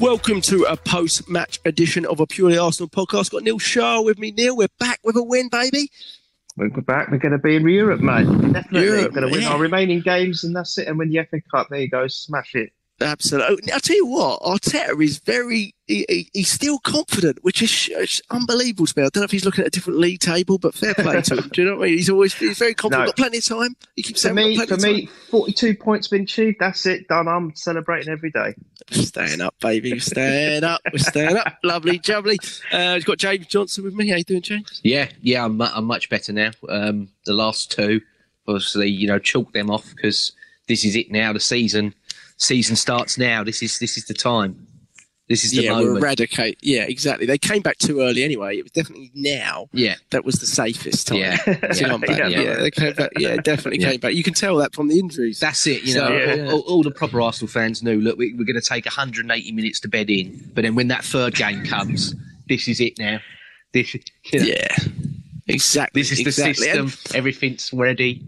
Welcome to a post-match edition of a Purely Arsenal podcast. Got Neil Shaw with me. Neil, we're back with a win, baby. We're back. We're going to be in Europe, mate. Definitely. Europe, We're going to win yeah. our remaining games, and that's it. And win the FA Cup. There you go. Smash it. Absolutely. I'll tell you what, Arteta is very, he, he- he's still confident, which is it's unbelievable to me. I don't know if he's looking at a different league table, but fair play to him. Do you know what I mean? He's always, he's very confident. No. Got plenty of time. He keeps For saying, me, "Got for me, 42 points been achieved. That's it. Done. I'm celebrating every day. of time." Staying up, baby. We're staying up. We're staying up. Lovely, jubbly. Uh, we've got James Johnson with me. How you doing, James? Yeah, yeah, I'm, I'm much better now. Um, the last two, obviously, you know, chalk them off because this is it now. The season, season starts now. This is this is the time. This is the yeah, we'll moment. eradicate. Yeah, exactly. They came back too early anyway. It was definitely now yeah, that was the safest time. yeah, back. Yeah. Yeah, they came back. Yeah, definitely came back. You can tell that from the injuries. that's it. You So, know, yeah. all, all the proper Arsenal fans knew. Look, we, we're going to take 180 minutes to bed in, but then when that third game comes, this is it now. This, you know, yeah, exactly. this is the exactly. system. Everything's ready.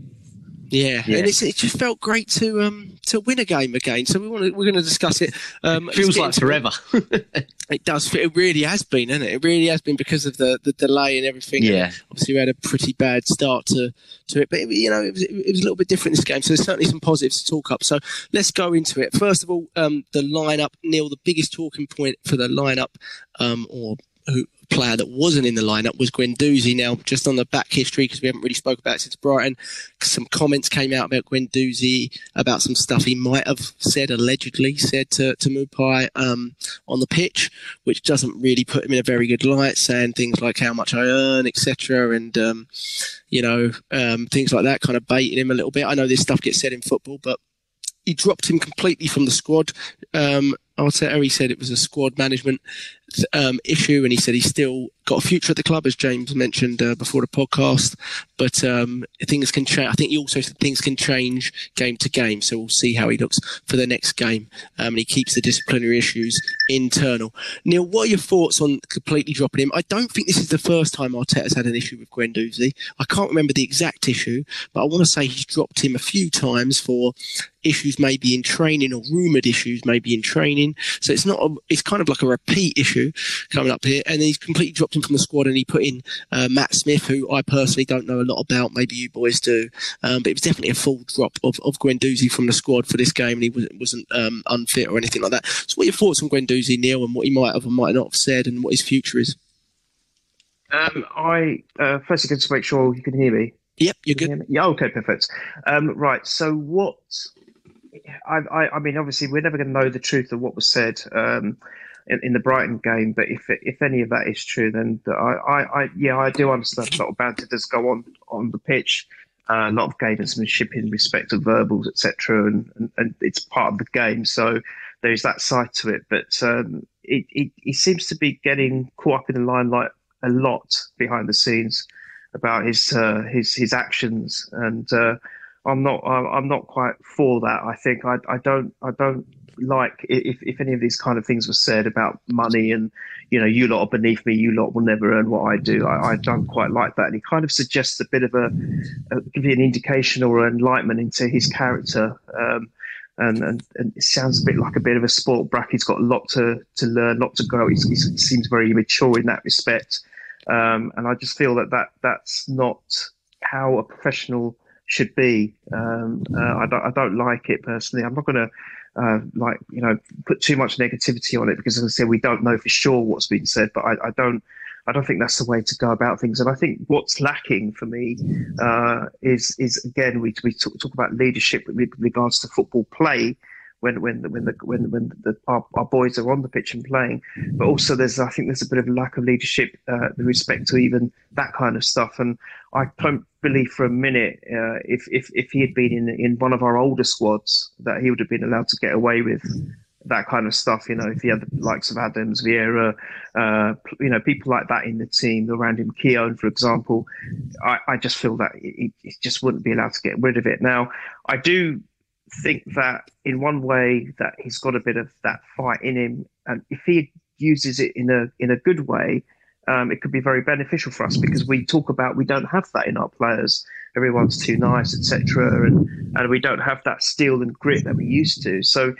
Yeah, Yeah. and it's, it just felt great to um to win a game again. So we want to we're going to discuss it. Um, let's Feels like forever. It. It does. It really has been, hasn't it? It really has been because of the, the delay and everything. Yeah. obviously we had a pretty bad start to, to it, but it, you know it was, it was a little bit different this game. So there's certainly some positives to talk up. So let's go into it. First of all, um, the lineup. Neil, the biggest talking point for the lineup, um, or player that wasn't in the lineup was Guendouzi. Now, just on the back history, because we haven't really spoke about it since Brighton, some comments came out about Guendouzi about some stuff he might have said, allegedly said to, to Maupay um, on the pitch, which doesn't really put him in a very good light, saying things like how much I earn, etc. And, um, you know, um, things like that, kind of baiting him a little bit. I know this stuff gets said in football, but he dropped him completely from the squad. Um, Arteta, he said it was a squad management um, issue, and he said he's still got a future at the club, as James mentioned uh, before the podcast. But um, things can change. I think he also said things can change game to game, so we'll see how he looks for the next game. Um, and he keeps the disciplinary issues internal. Neil, what are your thoughts on completely dropping him? I don't think this is the first time Arteta's had an issue with Guendouzi. I can't remember the exact issue, but I want to say he's dropped him a few times for issues maybe in training or rumoured issues maybe in training. So it's not, a, it's kind of like a repeat issue coming up here. And he's completely dropped him from the squad and he put in uh, Matt Smith, who I personally don't know a lot about. Maybe you boys do. Um, but it was definitely a full drop of, of Guendouzi from the squad for this game and he wasn't, wasn't um, unfit or anything like that. So what are your thoughts on Guendouzi, Neil, and what he might have or might not have said and what his future is? Um, I uh, firstly just make sure you can hear me. Yep, you're good. Yeah. Okay. Perfect. Um, right. So what? I, I, I mean, obviously, we're never going to know the truth of what was said um, in, in the Brighton game. But if if any of that is true, then the, I, I, I, yeah, I do understand a lot of banter does go on on the pitch. Uh, a lot of gamesmanship in respect of verbals, etc., and, and, and it's part of the game. So there's that side to it. But um, it, it, he seems to be getting caught up in the limelight a lot behind the scenes about his uh, his his actions, and uh, I'm not I'm not quite for that. I think I I don't I don't like if if any of these kind of things were said about money and you know you lot are beneath me, you lot will never earn what I do. I, I don't quite like that, and he kind of suggests a bit of a, a give you an indication or enlightenment into his character. Um, and, and, and it sounds a bit like a bit of a sport brack. He's got a lot to, to learn, lot to grow. He's, he seems very immature in that respect. Um, and I just feel that, that that's not how a professional should be. Um, uh, I, don't, I don't like it personally. I'm not going to uh, like you know put too much negativity on it because, as I said, we don't know for sure what's been said. But I, I don't I don't think that's the way to go about things. And I think what's lacking for me uh, is is again we we talk, talk about leadership with regards to football play when when when the when when the, our, our boys are on the pitch and playing, but also there's I think there's a bit of lack of leadership uh, with respect to even that kind of stuff. And I don't believe for a minute uh, if if if he had been in in one of our older squads that he would have been allowed to get away with that kind of stuff. You know, if he had the likes of Adams, Vieira, uh, you know, people like that in the team around him, Keown, for example, I, I just feel that he, he just wouldn't be allowed to get rid of it. Now, I do think that in one way that he's got a bit of that fight in him, and if he uses it in a in a good way, um, it could be very beneficial for us because we talk about we don't have that in our players. Everyone's too nice, etc., and and we don't have that steel and grit that we used to. So,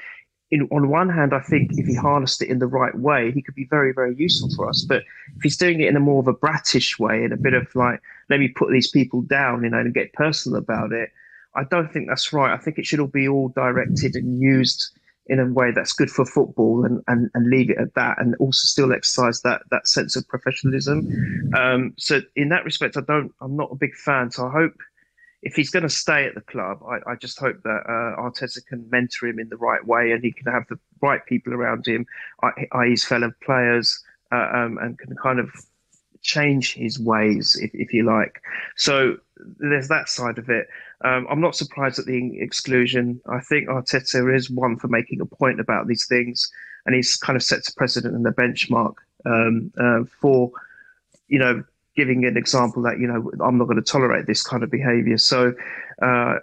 in on one hand, I think if he harnessed it in the right way, he could be very very useful for us. But if he's doing it in a more of a brattish way, and a bit of like let me put these people down, you know, and get personal about it, I don't think that's right. I think it should all be all directed and used in a way that's good for football and, and, and leave it at that and also still exercise that that sense of professionalism. Um, so in that respect, I don't I'm not a big fan. So I hope if he's going to stay at the club, I, I just hope that uh, Arteta can mentor him in the right way and he can have the right people around him, i.e. his fellow players, uh, um, and can kind of change his ways, if, if you like. So there's that side of it. Um, I'm not surprised at the exclusion. I think Arteta is one for making a point about these things, and he's kind of sets a precedent and a benchmark um, uh, for, you know, giving an example that you know I'm not going to tolerate this kind of behaviour. So uh,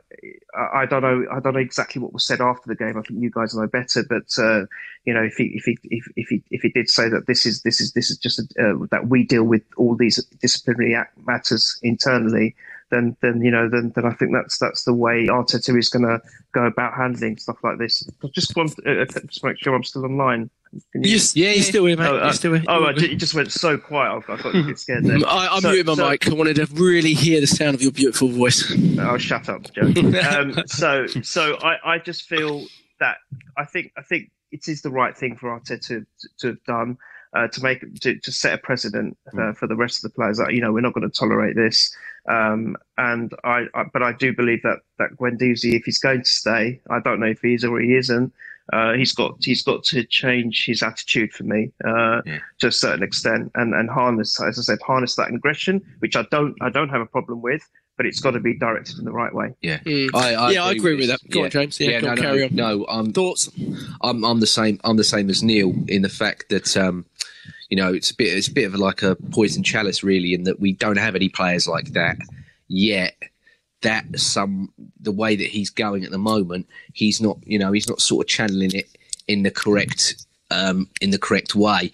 I don't know. I don't know exactly what was said after the game. I think you guys know better. But uh, you know, if he if he if, if he if he did say that this is this is this is just a, uh, that we deal with all these disciplinary matters internally, then then you know then then I think that's that's the way Arteta is going to go about handling stuff like this. I just want uh, just make sure I'm still online. You, you, yeah, you're still here, mate. Oh, uh, you're still here. Oh, it just went so quiet. I got you get scared there. I, I'm so, muting my so, mic. I wanted to really hear the sound of your beautiful voice. Oh, shut up, Joe. um, so, so I, I just feel that I think I think it is the right thing for Arteta to, to have done. Uh, to make to, to set a precedent uh, mm. for the rest of the players that you know we're not going to tolerate this um, and I, I, but I do believe that that Guendouzi, if he's going to stay, I don't know if he is or he isn't. Uh, he's got he's got to change his attitude for me uh, yeah. to a certain extent, and and harness, as I said, harness that aggression, which I don't I don't have a problem with, but it's got to be directed in the right way. Yeah, mm. I, I, yeah, agree I agree with, with that. Go yeah. on, James. Yeah, yeah no, on, no, carry on. No, um, thoughts. I'm I'm the same. I'm the same as Neil in the fact that um, you know it's a bit it's a bit of like a poison chalice really, in that we don't have any players like that yet. That some the way that he's going at the moment, he's not you know he's not sort of channeling it in the correct um, in the correct way.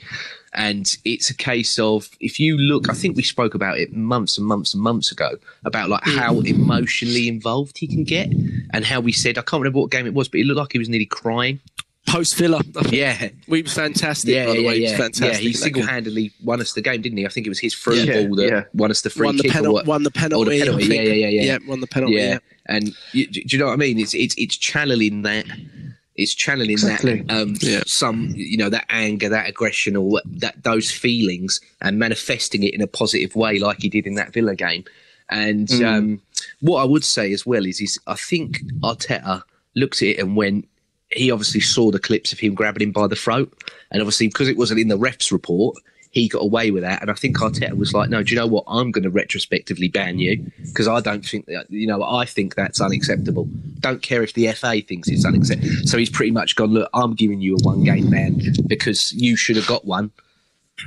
And it's a case of if you look, I think we spoke about it months and months and months ago about like how mm. emotionally involved he can get, and how we said I can't remember what game it was, but it looked like he was nearly crying. Post Villa, yeah, we was fantastic. Yeah, by the yeah, way. yeah. He fantastic. Yeah, he single handedly won us the game, didn't he? I think it was his through yeah, ball that yeah. won us the free won the kick. Penal- won the penalty. the penalty. Yeah, yeah, yeah, yeah. Yeah, won the penalty. Yeah, yeah. and you, do you know what I mean? It's it's it's channeling that it's channeling exactly. that um, yeah. some you know that anger, that aggression, or that those feelings, and manifesting it in a positive way, like he did in that Villa game. And mm. um, what I would say as well is, is I think Arteta looked at it and went. He obviously saw the clips of him grabbing him by the throat, and obviously because it wasn't in the refs report, he got away with that. And I think Arteta was like, no, do you know what? I'm going to retrospectively ban you because I don't think that, you know, I think that's unacceptable. Don't care if the FA thinks it's unacceptable. So he's pretty much gone, look, I'm giving you a one game ban because you should have got one.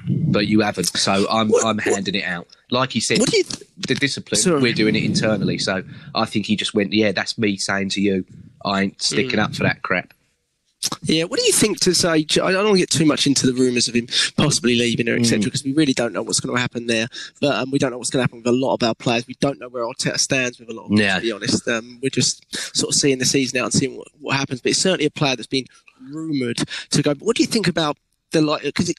But you haven't, so I'm what, I'm handing what, it out. Like he said, What do th- the discipline sorry. we're doing it internally. So I think he just went, yeah, that's me saying to you, I ain't sticking mm. up for that crap. Yeah, what do you think to say? I don't want to get too much into the rumours of him possibly leaving or etc. Because mm. we really don't know what's going to happen there. But um, we don't know what's going to happen with a lot of our players. We don't know where Arteta stands with a lot of them, yeah. to be honest. Um, we're just sort of seeing the season out and seeing what, what happens. But it's certainly a player that's been rumoured to go. But what do you think about the like? Because it,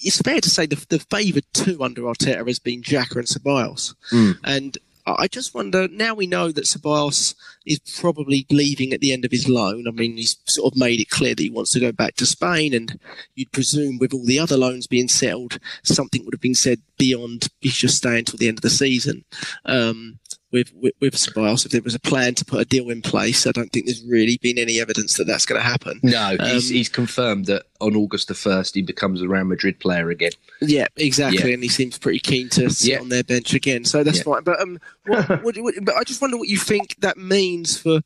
it's fair to say the, the favoured two under Arteta has been Xhaka and Ceballos. Mm. And I just wonder now we know that Ceballos is probably leaving at the end of his loan. I mean, he's sort of made it clear that he wants to go back to Spain, and you'd presume with all the other loans being settled, something would have been said beyond he's just staying until the end of the season. Um, with, with, with Ceballos, if there was a plan to put a deal in place, I don't think there's really been any evidence that that's going to happen. No, um, he's, he's, confirmed that on August the 1st he becomes a Real Madrid player again. Yeah, exactly, yeah. and he seems pretty keen to sit yeah. on their bench again, so that's yeah. fine. But um, what, what, what, but I just wonder what you think that means for.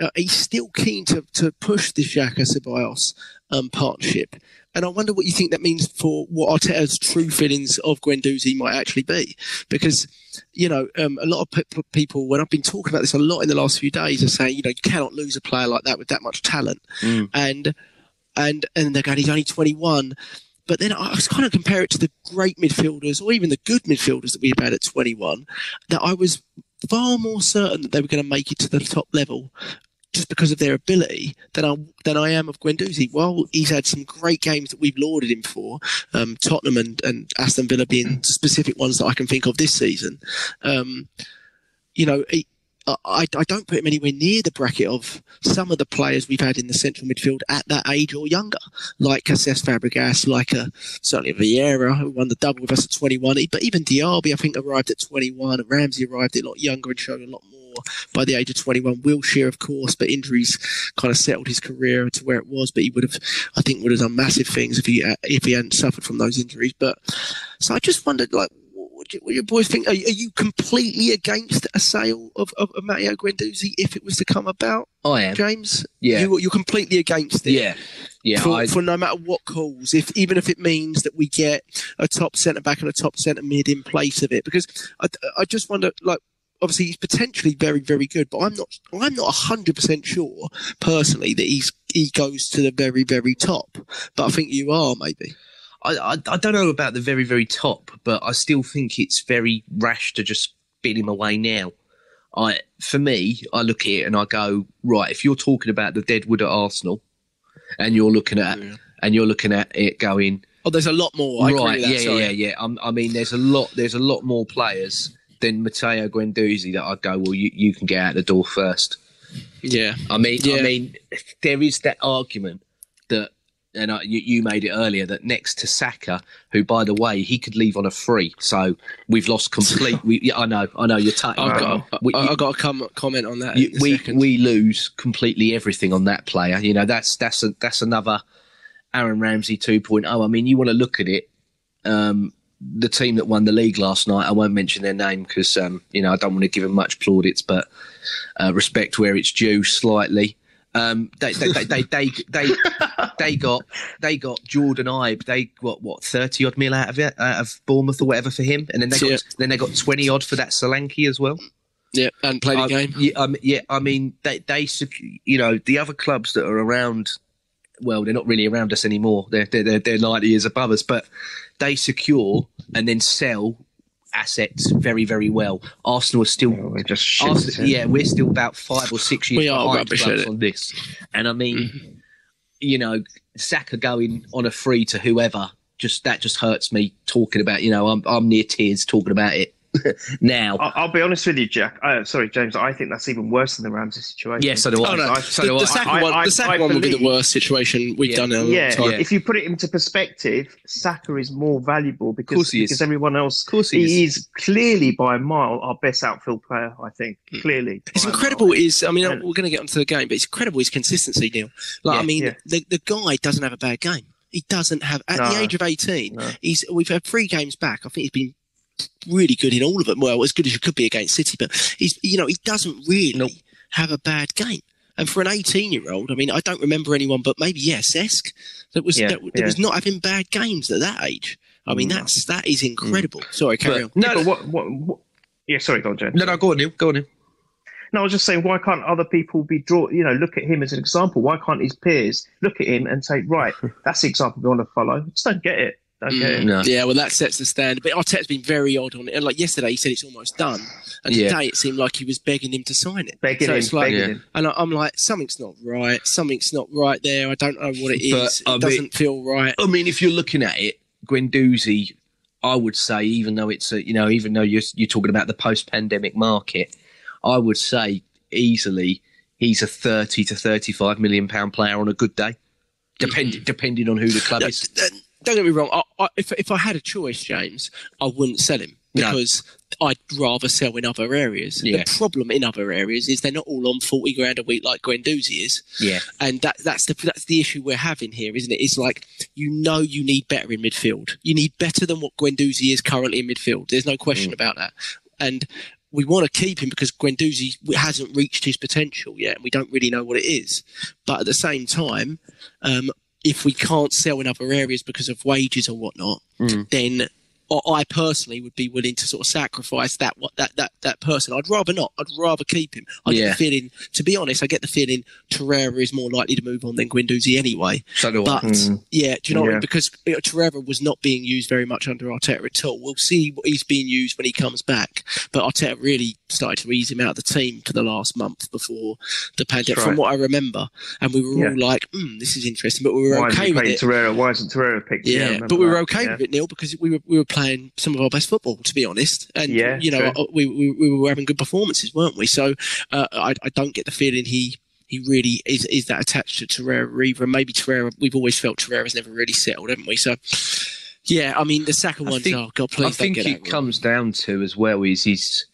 Uh, he's still keen to, to push the Xhaka Ceballos um, partnership. And I wonder what you think that means for what Arteta's true feelings of Guendouzi might actually be. Because, you know, um, a lot of pe- people, when I've been talking about this a lot in the last few days, are saying, you know, you cannot lose a player like that with that much talent. Mm. And, and, and they're going, he's only 21. But then I was kind of compare it to the great midfielders or even the good midfielders that we've had at 21, that I was far more certain that they were going to make it to the top level just because of their ability than I than I am of Guendouzi. While he's had some great games that we've lauded him for, um, Tottenham and, and Aston Villa being specific ones that I can think of this season. Um, you know, he, I, I don't put him anywhere near the bracket of some of the players we've had in the central midfield at that age or younger, like Cesc Fabregas, like a, certainly Vieira, who won the double with us at 21. But even Diaby, I think, arrived at 21. Ramsey arrived a lot younger and showed a lot more by the age of 21. Wilshere, of course, but injuries kind of settled his career to where it was. But he would have, I think, would have done massive things if he if he hadn't suffered from those injuries. But so I just wondered, like, what do, your boys think? Are, are, you completely against a sale of, of, of Matteo Guendouzi if it was to come about? I am, James. Yeah, you, are completely against it. Yeah, yeah. For, I, for, no matter what calls, if even if it means that we get a top centre back and a top centre mid in place of it, because I, I just wonder, like obviously he's potentially very, very good, but I'm not. I'm not hundred percent sure personally that he's he goes to the very, very top. But I think you are maybe. I, I, I don't know about the very, very top, but I still think it's very rash to just bid him away now. I, for me, I look at it and I go, right. If you're talking about the deadwood at Arsenal, and you're looking at yeah. and you're looking at it going, oh, there's a lot more. I right? That, yeah, sorry. yeah, yeah, yeah. I mean, there's a lot. There's a lot more players than Matteo Guendouzi that I'd go, well, you, you can get out the door first. Yeah, I mean, yeah. I mean, there is that argument that, and I, you, you, made it earlier that next to Saka, who by the way he could leave on a free, so we've lost complete. we, yeah, I know, I know, you're. T- I've got, we, I, got to come comment on that. You, we second. we lose completely everything on that player. You know, that's that's a, that's another Aaron Ramsey 2.0. I mean, you want to look at it. Um, the team that won the league last night. I won't mention their name because um, you know I don't want to give them much plaudits, but uh, respect where it's due slightly. Um, they, they, they, they, they, they, they, got they got Jordan Ibe. They got what thirty odd mil out of it out of Bournemouth or whatever for him, and then they got yeah. then they got twenty odd for that Solanke as well. Yeah, and played um, the game. Yeah, um, yeah. I mean, they they you know the other clubs that are around. Well, they're not really around us anymore. They're they're they're ninety years above us, but they secure and then sell assets very, very well. Arsenal are still oh, we're just Arsenal, yeah, we're still about five or six years we behind clubs on this. And I mean, mm-hmm. you know, Saka going on a free to whoever, just that just hurts me talking about. You know, I'm I'm near tears talking about it. now. I'll, be honest with you, Jack. Uh, sorry, James. I think that's even worse than the Ramsey situation. Yeah, so do I. Oh, no. so the, the, second I, one, I, the second one would be the worst situation we've yeah. done in a yeah, long time. Yeah. If you put it into perspective, Saka is more valuable because, he because everyone else. Of course he, he is. is. clearly by a mile our best outfield player. I think Hmm. clearly. It's incredible. Is I mean, and, we're going to get onto the game, but it's incredible his consistency, Neil. Like, yeah, I mean, yeah. the the guy doesn't have a bad game. He doesn't have at No. the age of eighteen. No. He's we've had three games back. I think he's been really good in all of them. Well, as good as you could be against City, but he's you know he doesn't really Nope. have a bad game. And for an 18 year old, I mean, I don't remember anyone, but maybe yes, Esk that was Yeah, that, that yeah. was not having bad games at that age. I mean, Mm. that's that is incredible. Sorry, carry But- on. Yeah, but what, what, what? Yeah, sorry, go on, James. No, no, go on, Neil. Go on, Neil. No, I was just saying, why can't other people be drawn? You know, look at him as an example. Why can't his peers look at him and say, right, that's the example we want to follow? Just don't get it. Don't get it. No. Yeah, well, that sets the standard. But Arteta's been very odd on it. And like yesterday, he said it's almost done, and Yeah. today it seemed like he was begging him to sign it. Begging so him, it's like, begging him. and I- I'm like, something's not right. Something's not right there. I don't know what it is. But, it mean- doesn't feel right. I mean, if you're looking at it, Guendouzi, I would say, even though it's a, you know, even though you're you're talking about the post-pandemic market, I would say easily he's a thirty to thirty-five million pound player on a good day, depending mm-hmm. depending on who the club No, is. d- d- don't get me wrong. I, I, if if I had a choice, James, I wouldn't sell him No. because I'd rather sell in other areas. Yeah. The problem in other areas is they're not all on forty grand a week like Guendouzi is. Yeah, and that that's the that's the issue we're having here, isn't it? It's like you know you need better in midfield. You need better than what Guendouzi is currently in midfield. There's no question about that. And we want to keep him because Guendouzi hasn't reached his potential yet, and we don't really know what it is. But at the same time, um, if we can't sell in other areas because of wages or whatnot, Mm. then I personally would be willing to sort of sacrifice that what that that that person. I'd rather not. I'd rather keep him. I get the feeling, to be honest, I get the feeling Torreira is more likely to move on than Guendouzi anyway. So do I. But yeah, do you know what I Yeah. mean? Because you know, Torreira was not being used very much under Arteta at all. We'll see what he's being used when he comes back. But Arteta really started to ease him out of the team for the last month before the pandemic, That's from what I remember. And we were Yeah. all like, mm, "This is interesting," but we were Why okay with it. Torreira? Why isn't Torreira picked? I Yeah, but we were that. okay Yeah. with it, Neil, because we were we were playing some of our best football, to be honest. And Yeah, you know, uh, we, we we were having good performances, weren't we? So uh, I I don't get the feeling he. He really is, is that attached to Torreira either. And maybe Torreira, we've always felt Torreira's never really settled, haven't we? So, yeah, I mean, the Saka I ones, think- oh, God, please I don't think get it that wrong. comes down to as well is his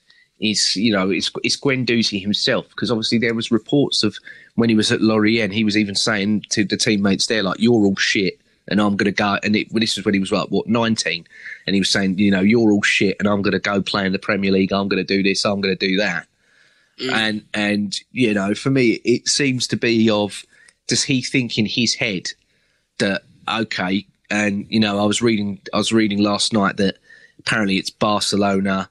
is you know it's it's Guendouzi himself because obviously there was reports of when he was at Lorient he was even saying to the teammates there like you're all shit and I'm going to go and it, well, this is when he was like what 19 and he was saying you know you're all shit and I'm going to go play in the Premier League I'm going to do this I'm going to do that. Mm. and and you know for me it seems to be of does he think in his head that okay and you know I was reading I was reading last night that apparently it's Barcelona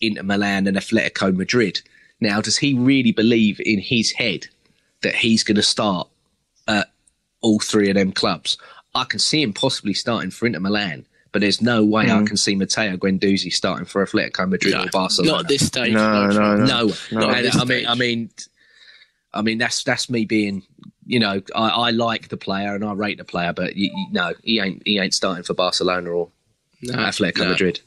Inter Milan and Atletico Madrid. Now does he really believe in his head that he's going to start at all three of them clubs I can see him possibly starting for Inter Milan but there's no way I can see Matteo Guendouzi starting for Atletico Madrid No, or Barcelona Not at this stage. No, no, chance. no. no, No. And I mean. I mean, I mean that's that's me being, you know, I, I like the player and I rate the player, but you, you, no, he ain't he ain't starting for Barcelona or No, Atletico no. Madrid.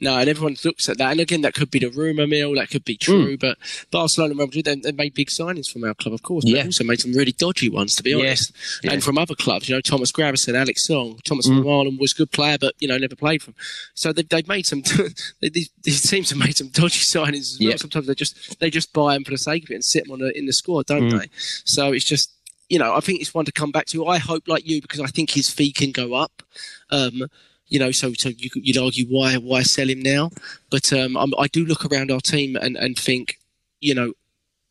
No, and everyone looks at that. And again, that could be the rumour mill, that could be true. But Barcelona and Real Madrid, they, they made big signings from our club, of course. But Yeah. they also made some really dodgy ones, to be honest. Yeah. And from other clubs, you know, Thomas Gravesen, Alex Song, Thomas Mm. mm. Marlon was a good player, but, you know, never played for him. So they've, they've made some, these, these teams have made some dodgy signings as well. Yeah. Sometimes they just, they just buy them for the sake of it and sit them on the, in the squad, don't Mm. they? So it's just, you know, I think it's one to come back to. I hope, like you, because I think his fee can go up. Um, you know, so so you, you'd argue why why sell him now? But um, I'm, I do look around our team and, and think, you know,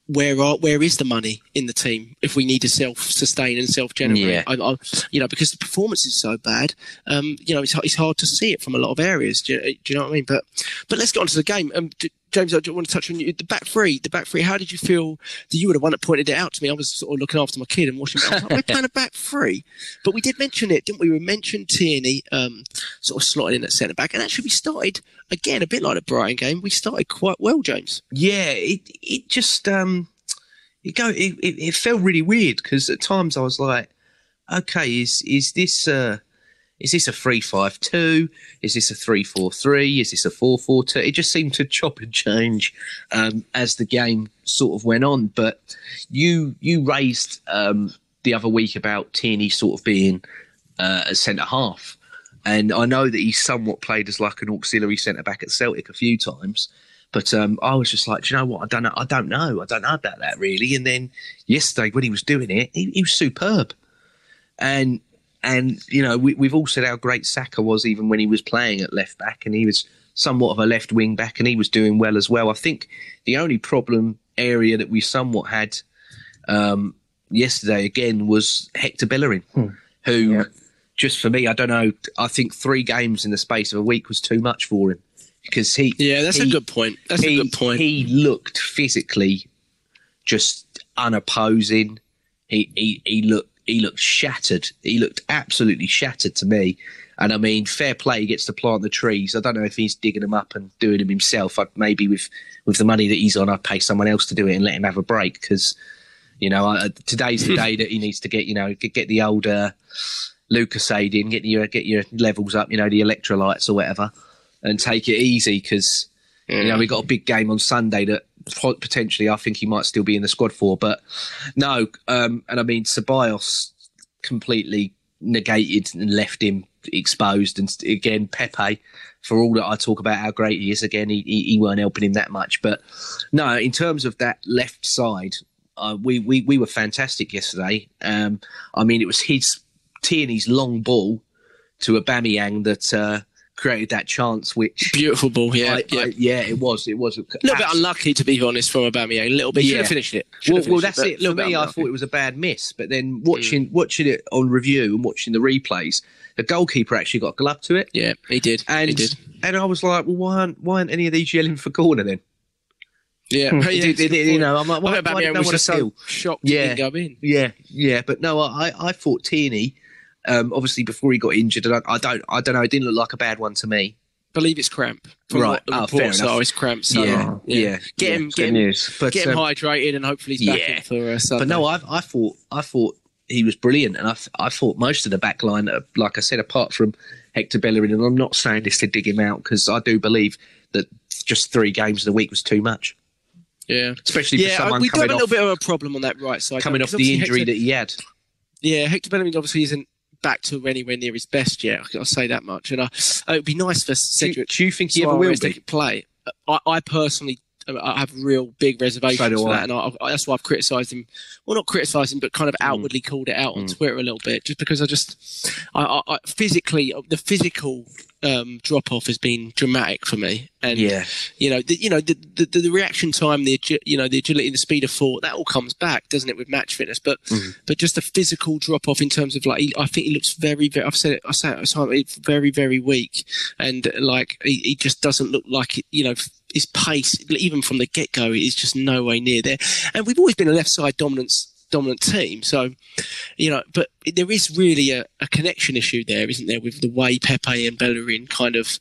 where are where is the money in the team if we need to self sustain and self generate? Yeah. I, I, you know, because the performance is so bad. Um, you know, it's it's hard to see it from a lot of areas. Do you, do you know what I mean? But but let's get on to the game. Um, d- James, I want to touch on you. The back three, the back three. How did you feel? That you were the one that pointed it out to me. I was sort of looking after my kid and watching. We're playing a back three, but we did mention it, didn't we? We mentioned Tierney, um, sort of slotting in at centre back, and actually we started again a bit like the Brighton game. We started quite well, James. Yeah, it it just um, it go it, it, it felt really weird because at times I was like, okay, is is this uh, is this a three five two? Is this a three four three? Is this a four four two? It just seemed to chop and change um, as the game sort of went on. But you you raised um, the other week about Tierney sort of being uh, a centre half. And I know that he's somewhat played as like an auxiliary centre back at Celtic a few times. But um, I was just like, you know what? I don't know. I don't know. I don't know about that really. And then yesterday, when he was doing it, he, he was superb. And and you know, we, we've all said how great Saka was, even when he was playing at left back, and he was somewhat of a left wing back, and he was doing well as well. I think the only problem area that we somewhat had um, yesterday again was Hector Bellerin, who Yeah. just for me, I don't know. I think three games in the space of a week was too much for him because he Yeah, that's a good point. That's he, a good point. He looked physically just unopposing. He he he looked he looked shattered. He looked absolutely shattered to me. And I mean, fair play. He gets to plant the trees. I don't know if he's digging them up and doing them himself. I'd maybe with with the money that he's on, I'd pay someone else to do it and let him have a break because. You know, I, today's the day that he needs to get, you know, get, the old uh, Lucozade in, get your get your levels up, you know, the electrolytes or whatever, and take it easy because you know we got a big game on Sunday that potentially I think he might still be in the squad for. But no, um, and I mean Ceballos completely negated and left him exposed. And again, Pepe, for all that I talk about how great he is, again he, he, he weren't helping him that much. But no, in terms of that left side, uh, we, we we were fantastic yesterday. Um, I mean, it was his Tierney's long ball to Aubameyang that uh, created that chance, which beautiful ball. Yeah, I, yeah. I, yeah, it was. It was a little bit unlucky to be honest from Aubameyang. A little bit. Should have finished it. Well, well, that's it. For me, I thought it was a bad miss, but then watching mm. watching it on review and watching the replays, the goalkeeper actually got a glove to it. Yeah, he did. And he did. and I was like, well, why aren't why aren't any of these yelling for corner then? Yeah, yeah did, did, you know, I'm like, why, why, why was just so shocked yeah, didn't go in. Yeah, yeah, but no, I I thought Tierney, um, obviously before he got injured, and I, I don't I don't know, it didn't look like a bad one to me believe it's cramp. From right. What the oh, reports are, it's cramp. So, yeah. yeah. yeah. Get him, get him, news. But, get him um, hydrated, and hopefully he's back yeah. for uh, Sunday. But no, I, I thought, I thought he was brilliant, and I, I thought most of the back line, uh, like I said, apart from Hector Bellerin, and I'm not saying this to dig him out because I do believe that just three games of the week was too much. Yeah, especially yeah, for someone we coming have a off, little bit of a problem on that right side coming off the injury Hector, that he had. Yeah, Hector Bellerin obviously isn't back to anywhere near his best yet. I'll say that much. And uh, it would be nice for Cedric. Do, do you think he ever will be? play? I, I personally I have real big reservations for that, and I, I, that's why I've criticised him. Well, not criticised him, but kind of mm. outwardly mm. called it out on mm. Twitter a little bit, just because I just, I, I physically, the physical um, drop off has been dramatic for me, and yeah, you know, the, you know, the, the, the reaction time, the you know, the agility, the speed of thought, that all comes back, doesn't it, with match fitness? But mm. but just the physical drop off in terms of like, he, I think he looks very, very. I've said it, I say it, it's very, very weak, and like he, he just doesn't look like it, you know his pace, even from the get go, is just no way near there. And we've always been a left side dominance dominant team. So, you know, but there is really a, a, connection issue there, isn't there, with the way Pepe and Bellerin kind of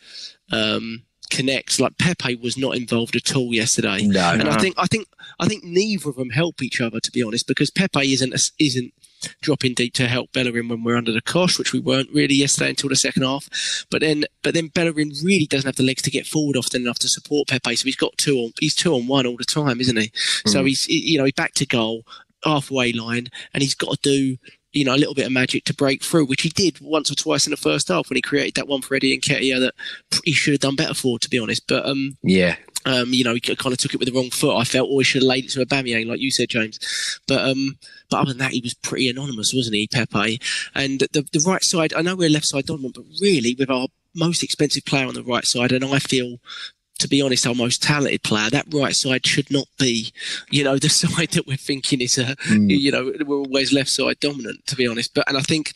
um, connect. Like Pepe was not involved at all yesterday, no, and no. I think I think I think neither of them help each other to be honest, because Pepe isn't isn't dropping deep to help Bellerin when we're under the cosh, which we weren't really yesterday until the second half. But then, but then Bellerin really doesn't have the legs to get forward often enough to support Pepe. So he's got two on, he's two on one all the time, isn't he? Mm. So he's, you know, he's back to goal, halfway line, and he's got to do you know, a little bit of magic to break through, which he did once or twice in the first half when he created that one for Eddie Nketiah that he should have done better for, to be honest. But um, yeah, um, you know, he kind of took it with the wrong foot. I felt, or he should have laid it to a Aubameyang, like you said, James. But um, but other than that, he was pretty anonymous, wasn't he, Pepe? And the the right side, I know we're left side dominant, but really with our most expensive player on the right side, and I feel to be honest, our most talented player. That right side should not be, you know, the side that we're thinking is a, mm. you know, we're always left side dominant, to be honest. But and I think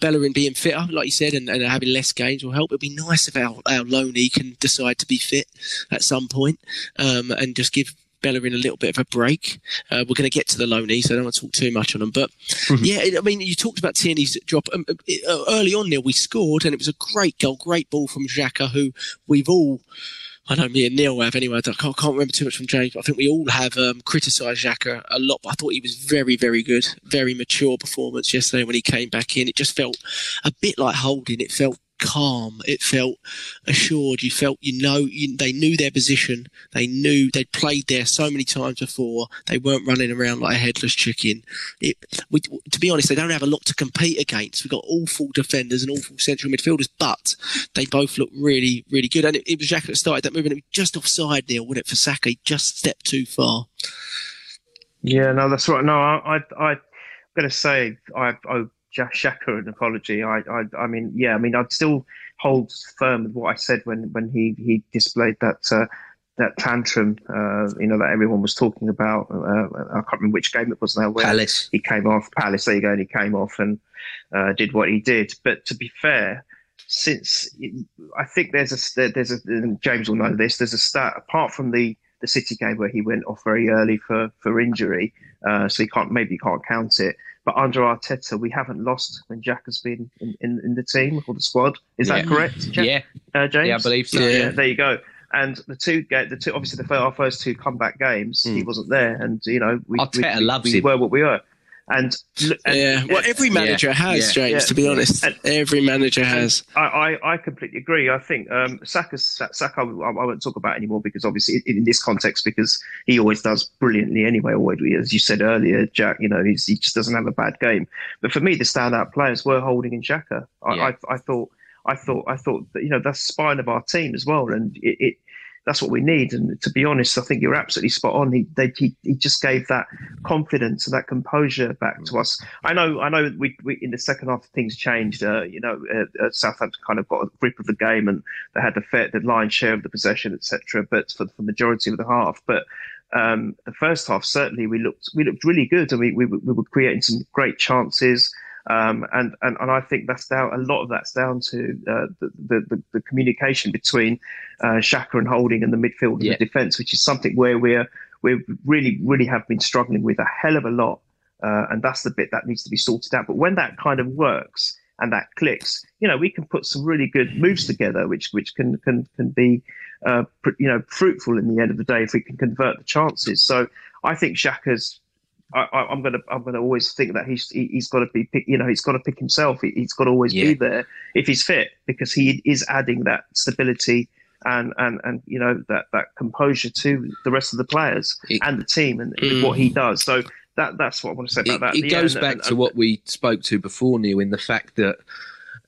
Bellerin being fitter, like you said, and, and having less games will help. It'd be nice if our our Loney can decide to be fit at some point, um, and just give Bellerin a little bit of a break. Uh, we're going to get to the Loney, so I don't want to talk too much on them. But mm-hmm. yeah, I mean, you talked about Tierney's drop um, uh, early on. Neil, we scored, and it was a great goal, great ball from Xhaka, who we've all I know me and Neil have anyway. I can't, can't remember too much from James, but I think we all have um, criticised Xhaka a lot. But I thought he was very, very good, very mature performance yesterday when he came back in. It just felt a bit like holding. It felt calm. It felt assured. You felt, you know, you, they knew their position. They knew they'd played there so many times before. They weren't running around like a headless chicken. It, we, to be honest, they don't have a lot to compete against. We've got awful defenders and awful central midfielders, but they both look really, really good. And it, it was Jack that started that movement. It was just offside, Neil, wasn't it, for Saka? He just stepped too far. Yeah, no, that's right. No, I, I, I to say I, I Xhaka an apology. I, I, I mean, yeah, I mean, I'd still hold firm with what I said when, when he, he displayed that uh, that tantrum, uh, you know, that everyone was talking about. Uh, I can't remember which game it was now. Where Palace. He came off. Palace. There you go. And he came off and uh, did what he did. But to be fair, since I think there's a there's a James will know this. There's a stat apart from the the City game where he went off very early for for injury, uh, so he can't maybe he can't count it. But under Arteta, we haven't lost when Jack has been in, in, in the team or the squad. Is that correct? Jack? Yeah, uh, James. Yeah, I believe so. Yeah, yeah. there you go. And the two, the two, obviously the our first two comeback games, mm. he hmm. wasn't there, and you know we, Arteta we, loves we him. were what we were. And, and yeah, well, every manager yeah. has, yeah. James. Yeah. To be honest, and, every manager has. I, I, I, completely agree. I think um, Saka's Saka. I, I won't talk about anymore because obviously in, in, this context, because he always does brilliantly anyway. Always, as you said earlier, Jack. You know, he just doesn't have a bad game. But for me, the standout players were Holding and Xhaka. I, I, I thought, I thought, I thought that you know that's spine of our team as well, and it, it that's what we need. And to be honest, I think you're absolutely spot on. He they, he, he just gave that confidence and that composure back to us. I know I know we, we in the second half things changed. Uh, you know, uh, uh, Southampton kind of got a grip of the game and they had the fair, the lion's share of the possession, etc. But for the majority of the half, but um, the first half certainly we looked we looked really good and we we, we were creating some great chances. Um, and, and and I think that's down a lot of that's down to uh, the, the, the communication between uh, Xhaka and Holding and the midfield and Yeah. the defence, which is something where we're we really really have been struggling with a hell of a lot, uh, and that's the bit that needs to be sorted out. But when that kind of works and that clicks, you know, we can put some really good moves together, which which can can can be uh, pr- you know fruitful in the end of the day if we can convert the chances. So I think Xhaka's I, I'm gonna I'm gonna always think that he's he, he's got to be pick, you know he's got to pick himself. He, he's got to always Yeah. be there if he's fit because he is adding that stability and and and you know that that composure to the rest of the players It- and the team and Mm. what he does. So that that's what I want to say about it, that. it Yeah, goes and- back and- to what we spoke to before, Neil, in the fact that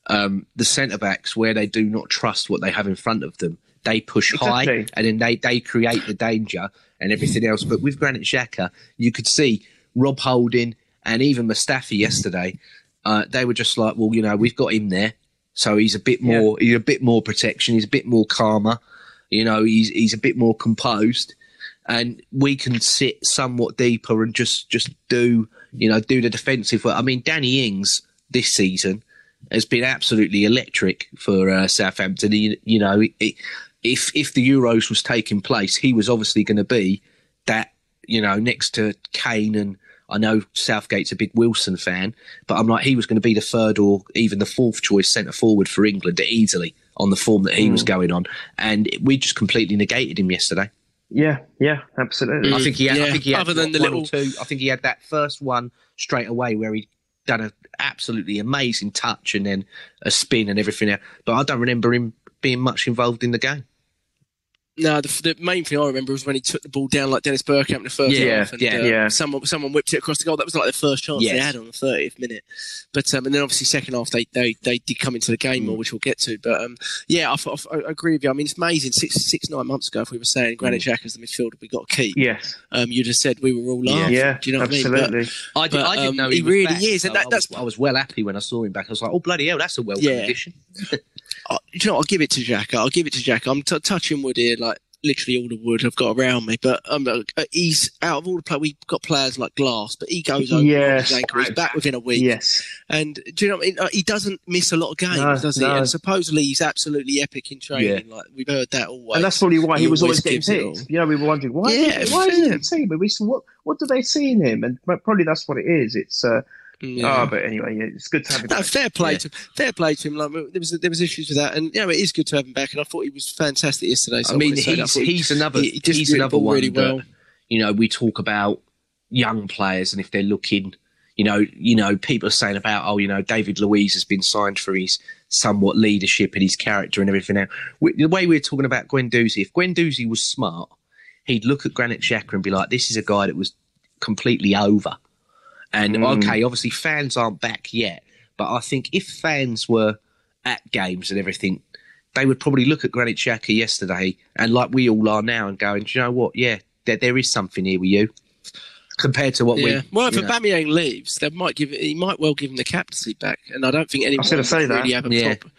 um, the centre backs, where they do not trust what they have in front of them, they push high and then they, they create the danger and everything else. But with Granit Xhaka, you could see Rob Holding and even Mustafi yesterday. Uh, they were just like, well, you know, we've got him there, so he's a bit more, he's a bit more protection, he's a bit more calmer, you know, he's he's a bit more composed and we can sit somewhat deeper and just just do you know do the defensive work. I mean, Danny Ings this season has been absolutely electric for uh, Southampton. You, you know, it, if if the Euros was taking place, he was obviously going to be that you know next to Kane and. I know Southgate's a big Wilson fan, but I'm like he was going to be the third or even the fourth choice centre forward for England easily on the form that he was hmm. going on, and we just completely negated him yesterday. yeah, yeah, absolutely. I think he had. I think he had other than the one little- two. I think he had that first one straight away where he done an absolutely amazing touch and then a spin and everything else. But I don't remember him being much involved in the game. No, the, the main thing I remember was when he took the ball down like Dennis Bergkamp in the first Yeah, half, and yeah, uh, yeah. someone someone whipped it across the goal. That was like the first chance they had on the 30th minute. But um, and then obviously second half they they, they did come into the game Mm. more, which we'll get to. But um, yeah, I, I, I agree with you. I mean, it's amazing. Six six nine months ago, if we were saying Granit Mm. Xhaka's the midfielder we got to keep, yes, um, you'd have said we were all Yeah. laughing. yeah, Do you know what I mean? But- absolutely. I, did, But, I didn't um, know he he, was really back, is, and so that- I, was, that's- I was well happy when I saw him back. I was like, "Oh bloody hell, that's a welcome Yeah. addition." I, do you know? I'll give it to Jack. I'll give it to Jack. I'm t- touching wood here, like literally all the wood I've got around me. But um, uh, he's out of all the players. We've got players like Glass, but he goes over Yes. his ankle. He's back within a week. Yes, And do you know what I mean? Uh, He doesn't miss a lot of games, No, does he? no. And supposedly he's absolutely epic in training. Yeah. Like we've heard that always. and that's probably why he, He was always always getting picked. You know, we were wondering why. Yeah, why is he fair. in the team? We said, what what do they see in him? And probably that's what it is. It's uh, Yeah. oh, but anyway, yeah, it's good to have him. No, back. fair play Yeah. to fair play to him. Like there was there was issues with that, and you know it is good to have him back. And I thought he was fantastic yesterday. So I mean, wanted to say that. I he's he's another he- he he's another one really that, you know we talk about young players and if they're looking you know you know people are saying about oh you know David Luiz has been signed for his somewhat leadership and his character and everything Now, the way we're talking about Guendouzi if Guendouzi was smart he'd look at Granit Xhaka and be like this is a guy that was completely over and Mm. okay obviously fans aren't back yet but I think if fans were at games and everything they would probably look at Granit Xhaka yesterday and like we all are now and going, do you know what? Yeah, there, there is something here with you compared to what we. Yeah. Well, if you know. Aubameyang leaves, they might give he might well give him the captaincy back, and I don't think anyone gonna would say that. really have a Yeah. proper.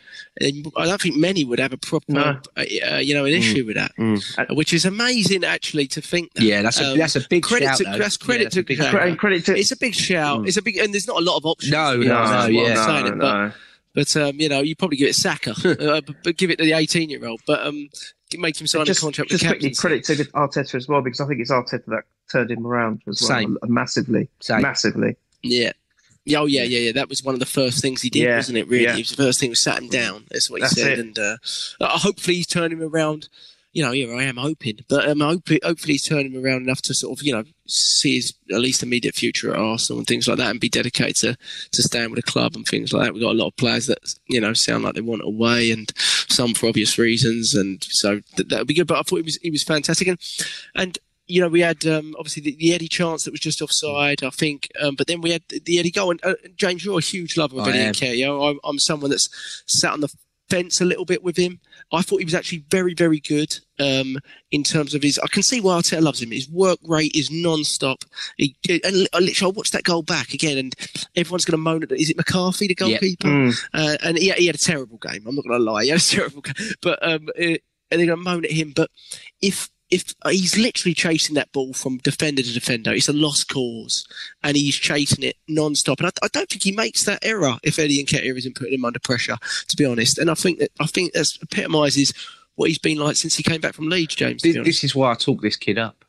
I don't think many would have a proper, No. uh, uh, you know, an issue with that, Mm. uh, which is amazing actually to think. That. Yeah, that's a Um, that's a big credit shout. to- that's credit Yeah, to a big Xhaka. shout. and credit to It's a big shout. Mm. It's a big, and there's not a lot of options. No, to be no, no, is what I'm yeah. saying. no, But, no. But um, you know, you probably give it Saka, uh, but, give it to the 18 year old. But um, make him sign just, a contract with just quickly credit to Arteta as well because I think it's Arteta that turned him around as well Same. massively, Same. massively. Yeah. Yeah, oh yeah, yeah, yeah. That was one of the first things he did, Yeah, wasn't it? Really, yeah. it was the first thing was sat him down. That's what he That's said, it. and uh, uh, hopefully he's turned him around. You know, here I am hoping, but um, hopefully, hopefully he's him around enough to sort of, you know, see his at least immediate future at Arsenal and things like that, and be dedicated to to staying with the club and things like that. We've got a lot of players that you know sound like they want away, and some for obvious reasons, and so th- that would be good. But I thought he was he was fantastic, and and you know, we had um, obviously the, the Eddie chance that was just offside, I think, um, but then we had the Eddie goal. And uh, James, you're a huge lover of I Eddie am. Nketiah. I'm, I'm someone that's sat on the fence a little bit with him. I thought he was actually very, very good um, in terms of his. I can see why Arteta loves him. His work rate is non-stop. He, and literally, I watched that goal back again, and everyone's going to moan at. Is it McCarthy, the goalkeeper? Yep. Mm. Uh, and he, he, had a terrible game. I'm not going to lie, he had a terrible game. But um, it, and they're going to moan at him. But if if uh, he's literally chasing that ball from defender to defender, it's a lost cause, and he's chasing it non-stop. And I, I don't think he makes that error if Eddie Nketiah isn't putting him under pressure, to be honest. And I think that I think that epitomises what he's been like since he came back from Leeds, James. This, this, is why I talk this kid up.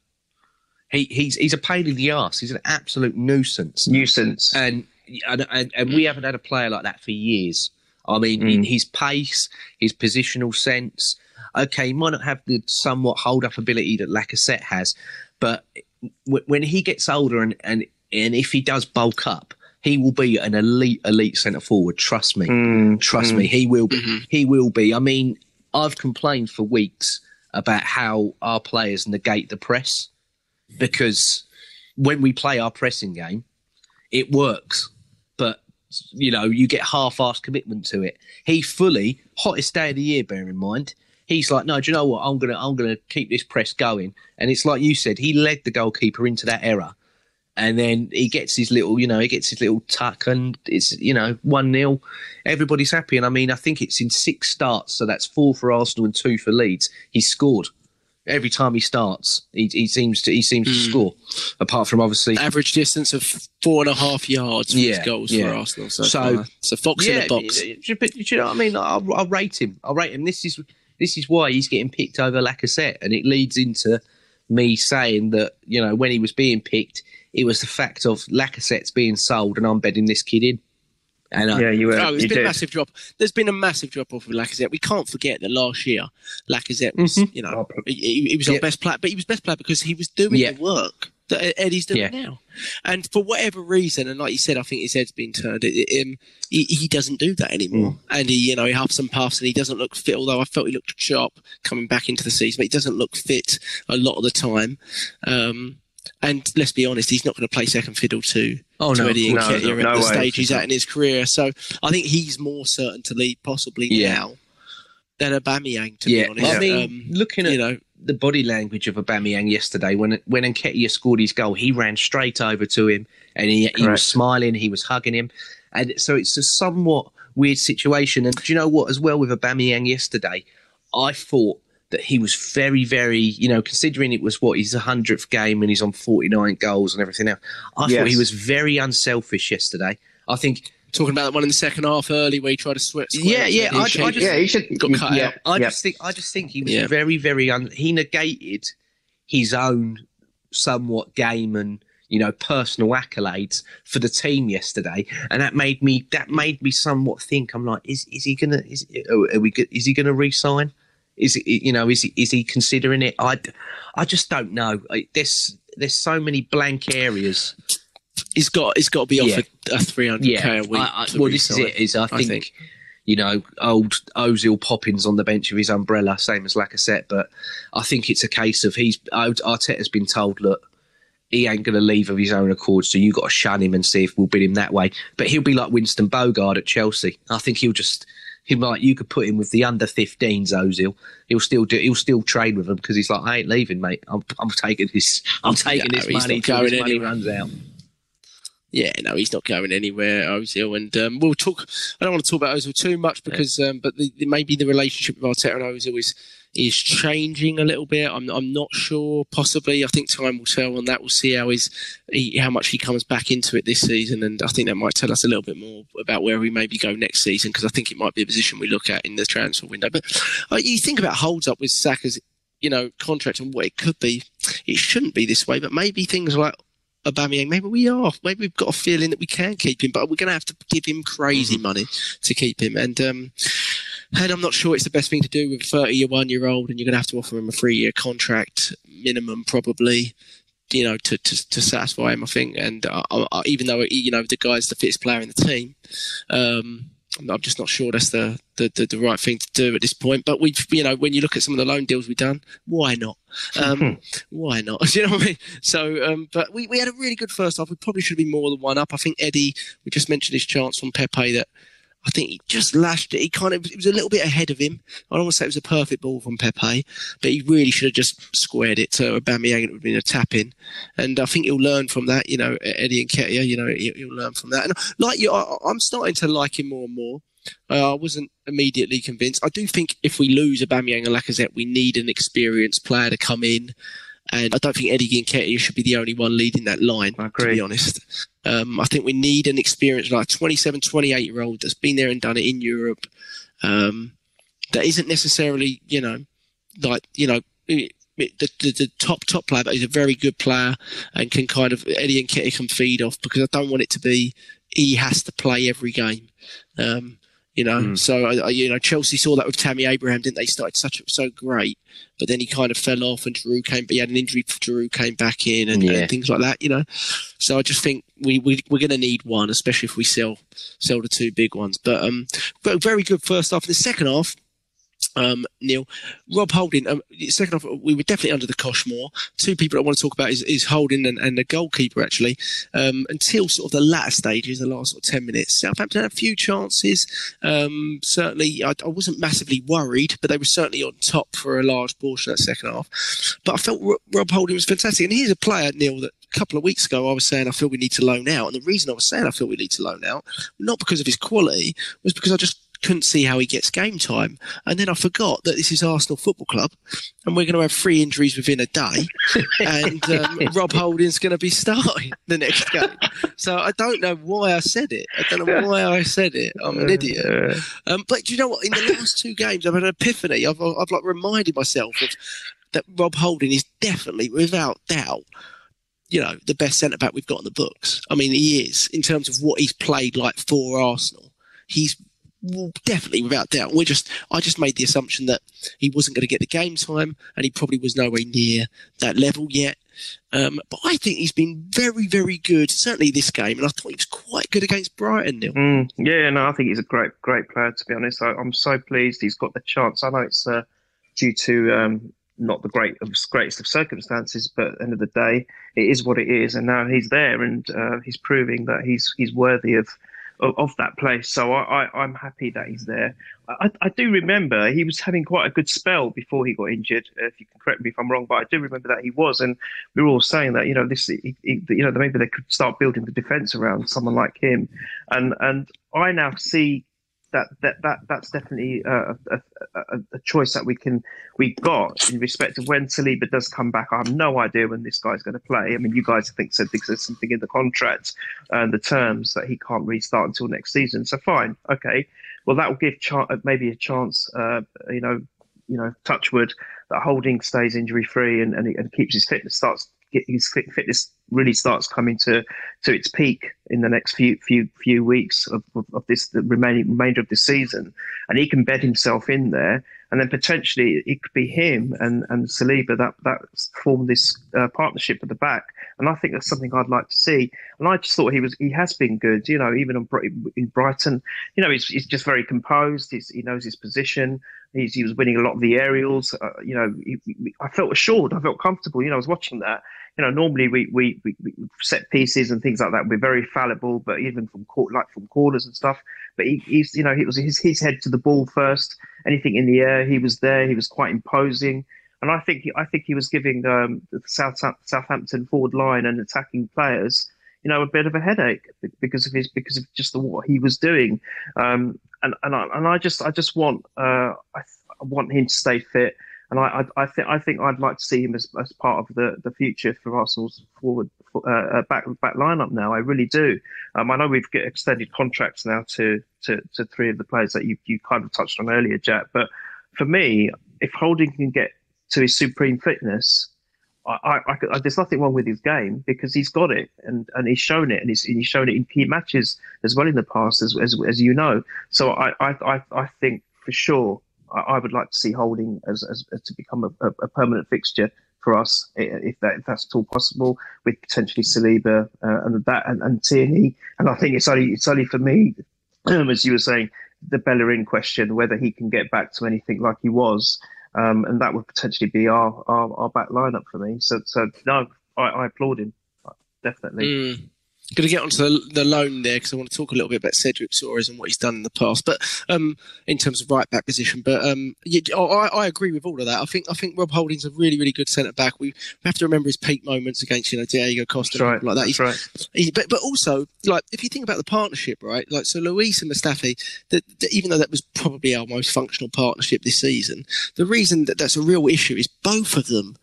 He, he's he's a pain in the ass. He's an absolute nuisance. Nuisance. And and, and, and we haven't had a player like that for years. I mean, mm. his pace, his positional sense, okay, he might not have the somewhat hold up ability that Lacazette has, but w- when he gets older and, and, and if he does bulk up, he will be an elite, elite centre forward. Trust me, mm, trust mm. me, he will, mm-hmm. he will be. I mean, I've complained for weeks about how our players negate the press because when we play our pressing game, it works, but you know you get half-assed commitment to it. He fully hottest day of the year. Bear in mind, he's like, no, do you know what? I'm gonna I'm gonna keep this press going. And it's like you said, he led the goalkeeper into that error. And then he gets his little, you know, he gets his little tuck, and it's you know one 0 Everybody's happy, and I mean, I think it's in six starts, so that's four for Arsenal and two for Leeds. He's scored every time he starts. He, he seems to he seems mm. to hmm. score. Apart from obviously average distance of four and a half yards for yeah, his goals yeah. for Arsenal. So, so, so Fox yeah, in the box. But, you know what I mean? I'll, I'll rate him. I'll rate him. This is this is why he's getting picked over Lacazette, and it leads into me saying that you know when he was being picked, it was the fact of Lacazette's being sold, and I'm betting this kid in. And yeah, you were. Oh, there's been did. a massive drop. There's been a massive drop off with Lacazette. We can't forget that last year Lacazette was, mm-hmm. you know, he, he was yep. our best player, but he was best player because he was doing yep. the work that Eddie's doing yeah. now. And for whatever reason, and like you said, I think his head's been turned. It, it, um, he, he, doesn't do that anymore. Mm. And he, you know, he huffs and puffs, and he doesn't look fit. Although I felt he looked sharp coming back into the season, but he doesn't look fit a lot of the time. Um, and let's be honest, he's not going to play second fiddle to, oh, to no, Eddie no, no, at the stage he's at in his career. So I think he's more certain to lead possibly yeah. now than Aubameyang. To yeah. be honest, I mean, um, looking at you know the body language of Aubameyang yesterday when when Nketiah scored his goal, he ran straight over to him and he, he was smiling, he was hugging him, and so it's a somewhat weird situation. And do you know what? As well with Aubameyang yesterday, I thought that he was very, very, you know, considering it was what his hundredth game and he's on forty nine goals and everything else. I yes. thought he was very unselfish yesterday. I think talking about that one in the second half early where he tried to switch. Yeah, yeah, I, I, just, yeah, he should got cut yeah, out. I yeah. just think, I just think he was yeah. very, very. Un, he negated his own somewhat game and you know personal accolades for the team yesterday, and that made me that made me somewhat think. I'm like, is is he gonna? Is are we? Is he gonna resign? Is it, you know is he, is he considering it? I I just don't know. There's there's so many blank areas he's got he's got to be offered yeah. a three hundred yeah. k a week. I, I, well, this is it. Is I think, I think, you know old Ozil Poppins on the bench of his umbrella, same as Lacazette. But I think it's a case of he's Arteta's been told, look, he ain't going to leave of his own accord, so you got to shun him and see if we'll bid him that way. But he'll be like Winston Bogarde at Chelsea. I think he'll just he might you could put him with the under 15s Ozil. He'll still do he'll still trade with them because he's like I ain't leaving, mate. I'm I'm taking this I'm taking yeah, this money this money runs out. Yeah, no, he's not going anywhere, Ozil. And um, we'll talk. I don't want to talk about Ozil too much because, um, but the, the, maybe the relationship with Arteta and Ozil is is changing a little bit. I'm I'm not sure. Possibly, I think time will tell on that. We'll see how he, how much he comes back into it this season, and I think that might tell us a little bit more about where we maybe go next season because I think it might be a position we look at in the transfer window. But uh, you think about holds up with Saka's you know contract and what it could be. It shouldn't be this way, but maybe things like Aubameyang, maybe we are. Maybe we've got a feeling that we can keep him, but we're going to have to give him crazy mm-hmm. money to keep him. And um, and I'm not sure it's the best thing to do with a 31 year old, and you're going to have to offer him a three year contract minimum, probably. You know, to, to, to satisfy him, I think, and uh, uh, even though you know the guy's the fittest player in the team, um, I'm just not sure that's the, the, the, the, right thing to do at this point. But we've, you know, when you look at some of the loan deals we've done, why not? Um, why not? Do you know what I mean? So, um, but we, we had a really good first half. We probably should have been more than one up. I think Eddie, we just mentioned his chance from Pepe that I think he just lashed it. He kind of it was a little bit ahead of him. I don't want to say it was a perfect ball from Pepe, but he really should have just squared it to Aubameyang. It would have been a tap in, and I think he'll learn from that. You know, Eddie Nketiah. You know, he'll learn from that. And like you, I, I'm starting to like him more and more. Uh, I wasn't immediately convinced. I do think if we lose Aubameyang and Lacazette, we need an experienced player to come in. And I don't think Eddie Nketiah should be the only one leading that line, to be honest. Um, I think we need an experienced, like 27, 28 year old that's been there and done it in Europe. Um, that isn't necessarily, you know, like, you know, the, the, the, top top player, but he's a very good player and can kind of Eddie and Nketiah can feed off because I don't want it to be he has to play every game. Um, you know, mm. so I, you know Chelsea saw that with Tammy Abraham, didn't they? Started such so great, but then he kind of fell off, and Giroud came. He had an injury. Giroud came back in, and, yeah. and things like that. You know, so I just think we, we we're going to need one, especially if we sell sell the two big ones. But um, but very good first half. The second half, um, Neil. Rob Holding, um, second off, we were definitely under the cosh more. Two people I want to talk about is, is Holding and, and the goalkeeper, actually. Um, until sort of the latter stages, the last sort of 10 minutes, Southampton had a few chances. Um, certainly, I, I, wasn't massively worried, but they were certainly on top for a large portion of that second half. But I felt Rob Holding was fantastic. And he's a player, Neil, that a couple of weeks ago I was saying I feel we need to loan out. And the reason I was saying I feel we need to loan out, not because of his quality, was because I just couldn't see how he gets game time. And then I forgot that this is Arsenal Football Club and we're going to have three injuries within a day. and um, Rob Holding's going to be starting the next game. So I don't know why I said it. I don't know why I said it. I'm an idiot. Um, but do you know what? In the last two games, I've had an epiphany. I've, I've like reminded myself of that Rob Holding is definitely, without doubt, you know, the best centre back we've got in the books. I mean, he is in terms of what he's played like for Arsenal. He's definitely, without doubt. We're just, I just made the assumption that he wasn't going to get the game time, and he probably was nowhere near that level yet. Um, but I think he's been very, very good. Certainly this game, and I thought he was quite good against Brighton. Neil. Mm, yeah, no, I think he's a great, great player. To be honest, I, am so pleased he's got the chance. I know it's uh, due to um, not the great, greatest of circumstances, but at the end of the day, it is what it is, and now he's there, and uh, he's proving that he's he's worthy of of, of that place. So I, I, am happy that he's there. I, I, do remember he was having quite a good spell before he got injured. If you can correct me if I'm wrong, but I do remember that he was, and we were all saying that you know this, he, he, you know, maybe they could start building the defence around someone like him, and and I now see that that that that's definitely a, a, a, a, choice that we can we got in respect of when Saliba does come back. I have no idea when this guy's going to play. I mean, you guys think said there's something in the contract and the terms that he can't restart until next season. So fine, okay. Well, that will give ch- maybe a chance. Uh, you know, you know, Touchwood that Holding stays injury free and, and, and keeps his fitness starts his fitness really starts coming to to its peak in the next few few few weeks of, of, of, this the remaining remainder of the season, and he can bed himself in there, and then potentially it could be him and and Saliba that that form this uh, partnership at the back, and I think that's something I'd like to see. And I just thought he was he has been good, you know, even in Brighton, you know, he's, he's just very composed. He's, he knows his position. He's, he was winning a lot of the aerials. Uh, you know, he, I felt assured. I felt comfortable. You know, I was watching that you know, normally we, we, we, set pieces and things like that. We're very fallible, but even from court, like from corners and stuff. But he, he's, you know, he was his, his head to the ball first. Anything in the air, he was there. He was quite imposing, and I think he, I think he was giving um, the South, Southampton forward line and attacking players, you know, a bit of a headache because of his because of just the, what he was doing. Um, and and I, and I just I just want uh, I, I want him to stay fit and I, I, I, think I think I'd like to see him as, as part of the, the future for Arsenal's forward uh, uh, back back lineup now. I really do. Um, I know we've got extended contracts now to, to, to three of the players that you you kind of touched on earlier, Jack. But for me, if Holding can get to his supreme fitness, I, I, I, there's nothing wrong with his game because he's got it and, and he's shown it and he's, he's shown it in key matches as well in the past as, as, as you know. So I, I, I think for sure I, would like to see Holding as, as, as to become a, a, permanent fixture for us, if that if that's at all possible, with potentially Saliba uh, and that and, and Tierney. And I think it's only it's only for me, as you were saying, the Bellerin question whether he can get back to anything like he was, um, and that would potentially be our, our, our back lineup for me. So so no, I, I applaud him definitely. Mm. Going to get onto the, the loan there because I want to talk a little bit about Cedric Soares and what he's done in the past. But um, in terms of right back position, but um, yeah, I, I, agree with all of that. I think I think Rob Holding's a really really good centre back. We, we have to remember his peak moments against you know Diego Costa right. like that. He's, right. He, but but also like if you think about the partnership, right? Like so, Luiz and Mustafi, that even though that was probably our most functional partnership this season, the reason that that's a real issue is both of them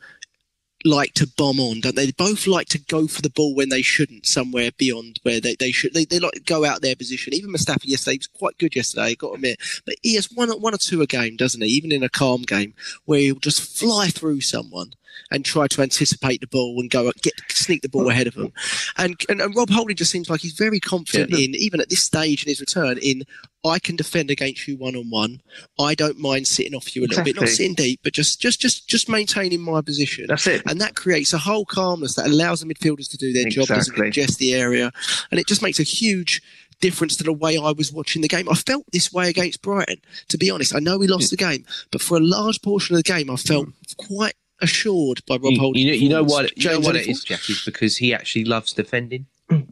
like to bomb on, don't they? They both like to go for the ball when they shouldn't, somewhere beyond where they, they should. They, they like to go out their position. Even Mustafi yesterday was quite good yesterday, got to admit. But he has one, one or two a game, doesn't he? Even in a calm game where he'll just fly through someone and try to anticipate the ball and go get sneak the ball ahead of them. And, and, and Rob Holding just seems like he's very confident yeah. in even at this stage in his return in I can defend against you one on one. I don't mind sitting off you a little exactly. bit, not sitting deep, but just just just just maintaining my position. That's it. And that creates a whole calmness that allows the midfielders to do their exactly. job, doesn't congest the area, and it just makes a huge difference to the way I was watching the game. I felt this way against Brighton. To be honest, I know we lost yeah. the game, but for a large portion of the game, I felt mm. quite assured by Rob Holding. You, you, know, you know what? You know what it is, Jack, is because he actually loves defending. Mm.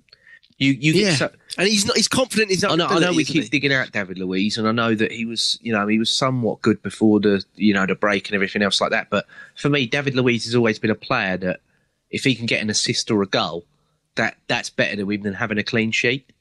You, you yeah, so, and he's not. He's confident. He's not. I know. I know. We keep he? digging out David Luiz, and I know that he was, you know, he was somewhat good before the, you know, the break and everything else like that. But for me, David Luiz has always been a player that, if he can get an assist or a goal, that that's better than even having a clean sheet.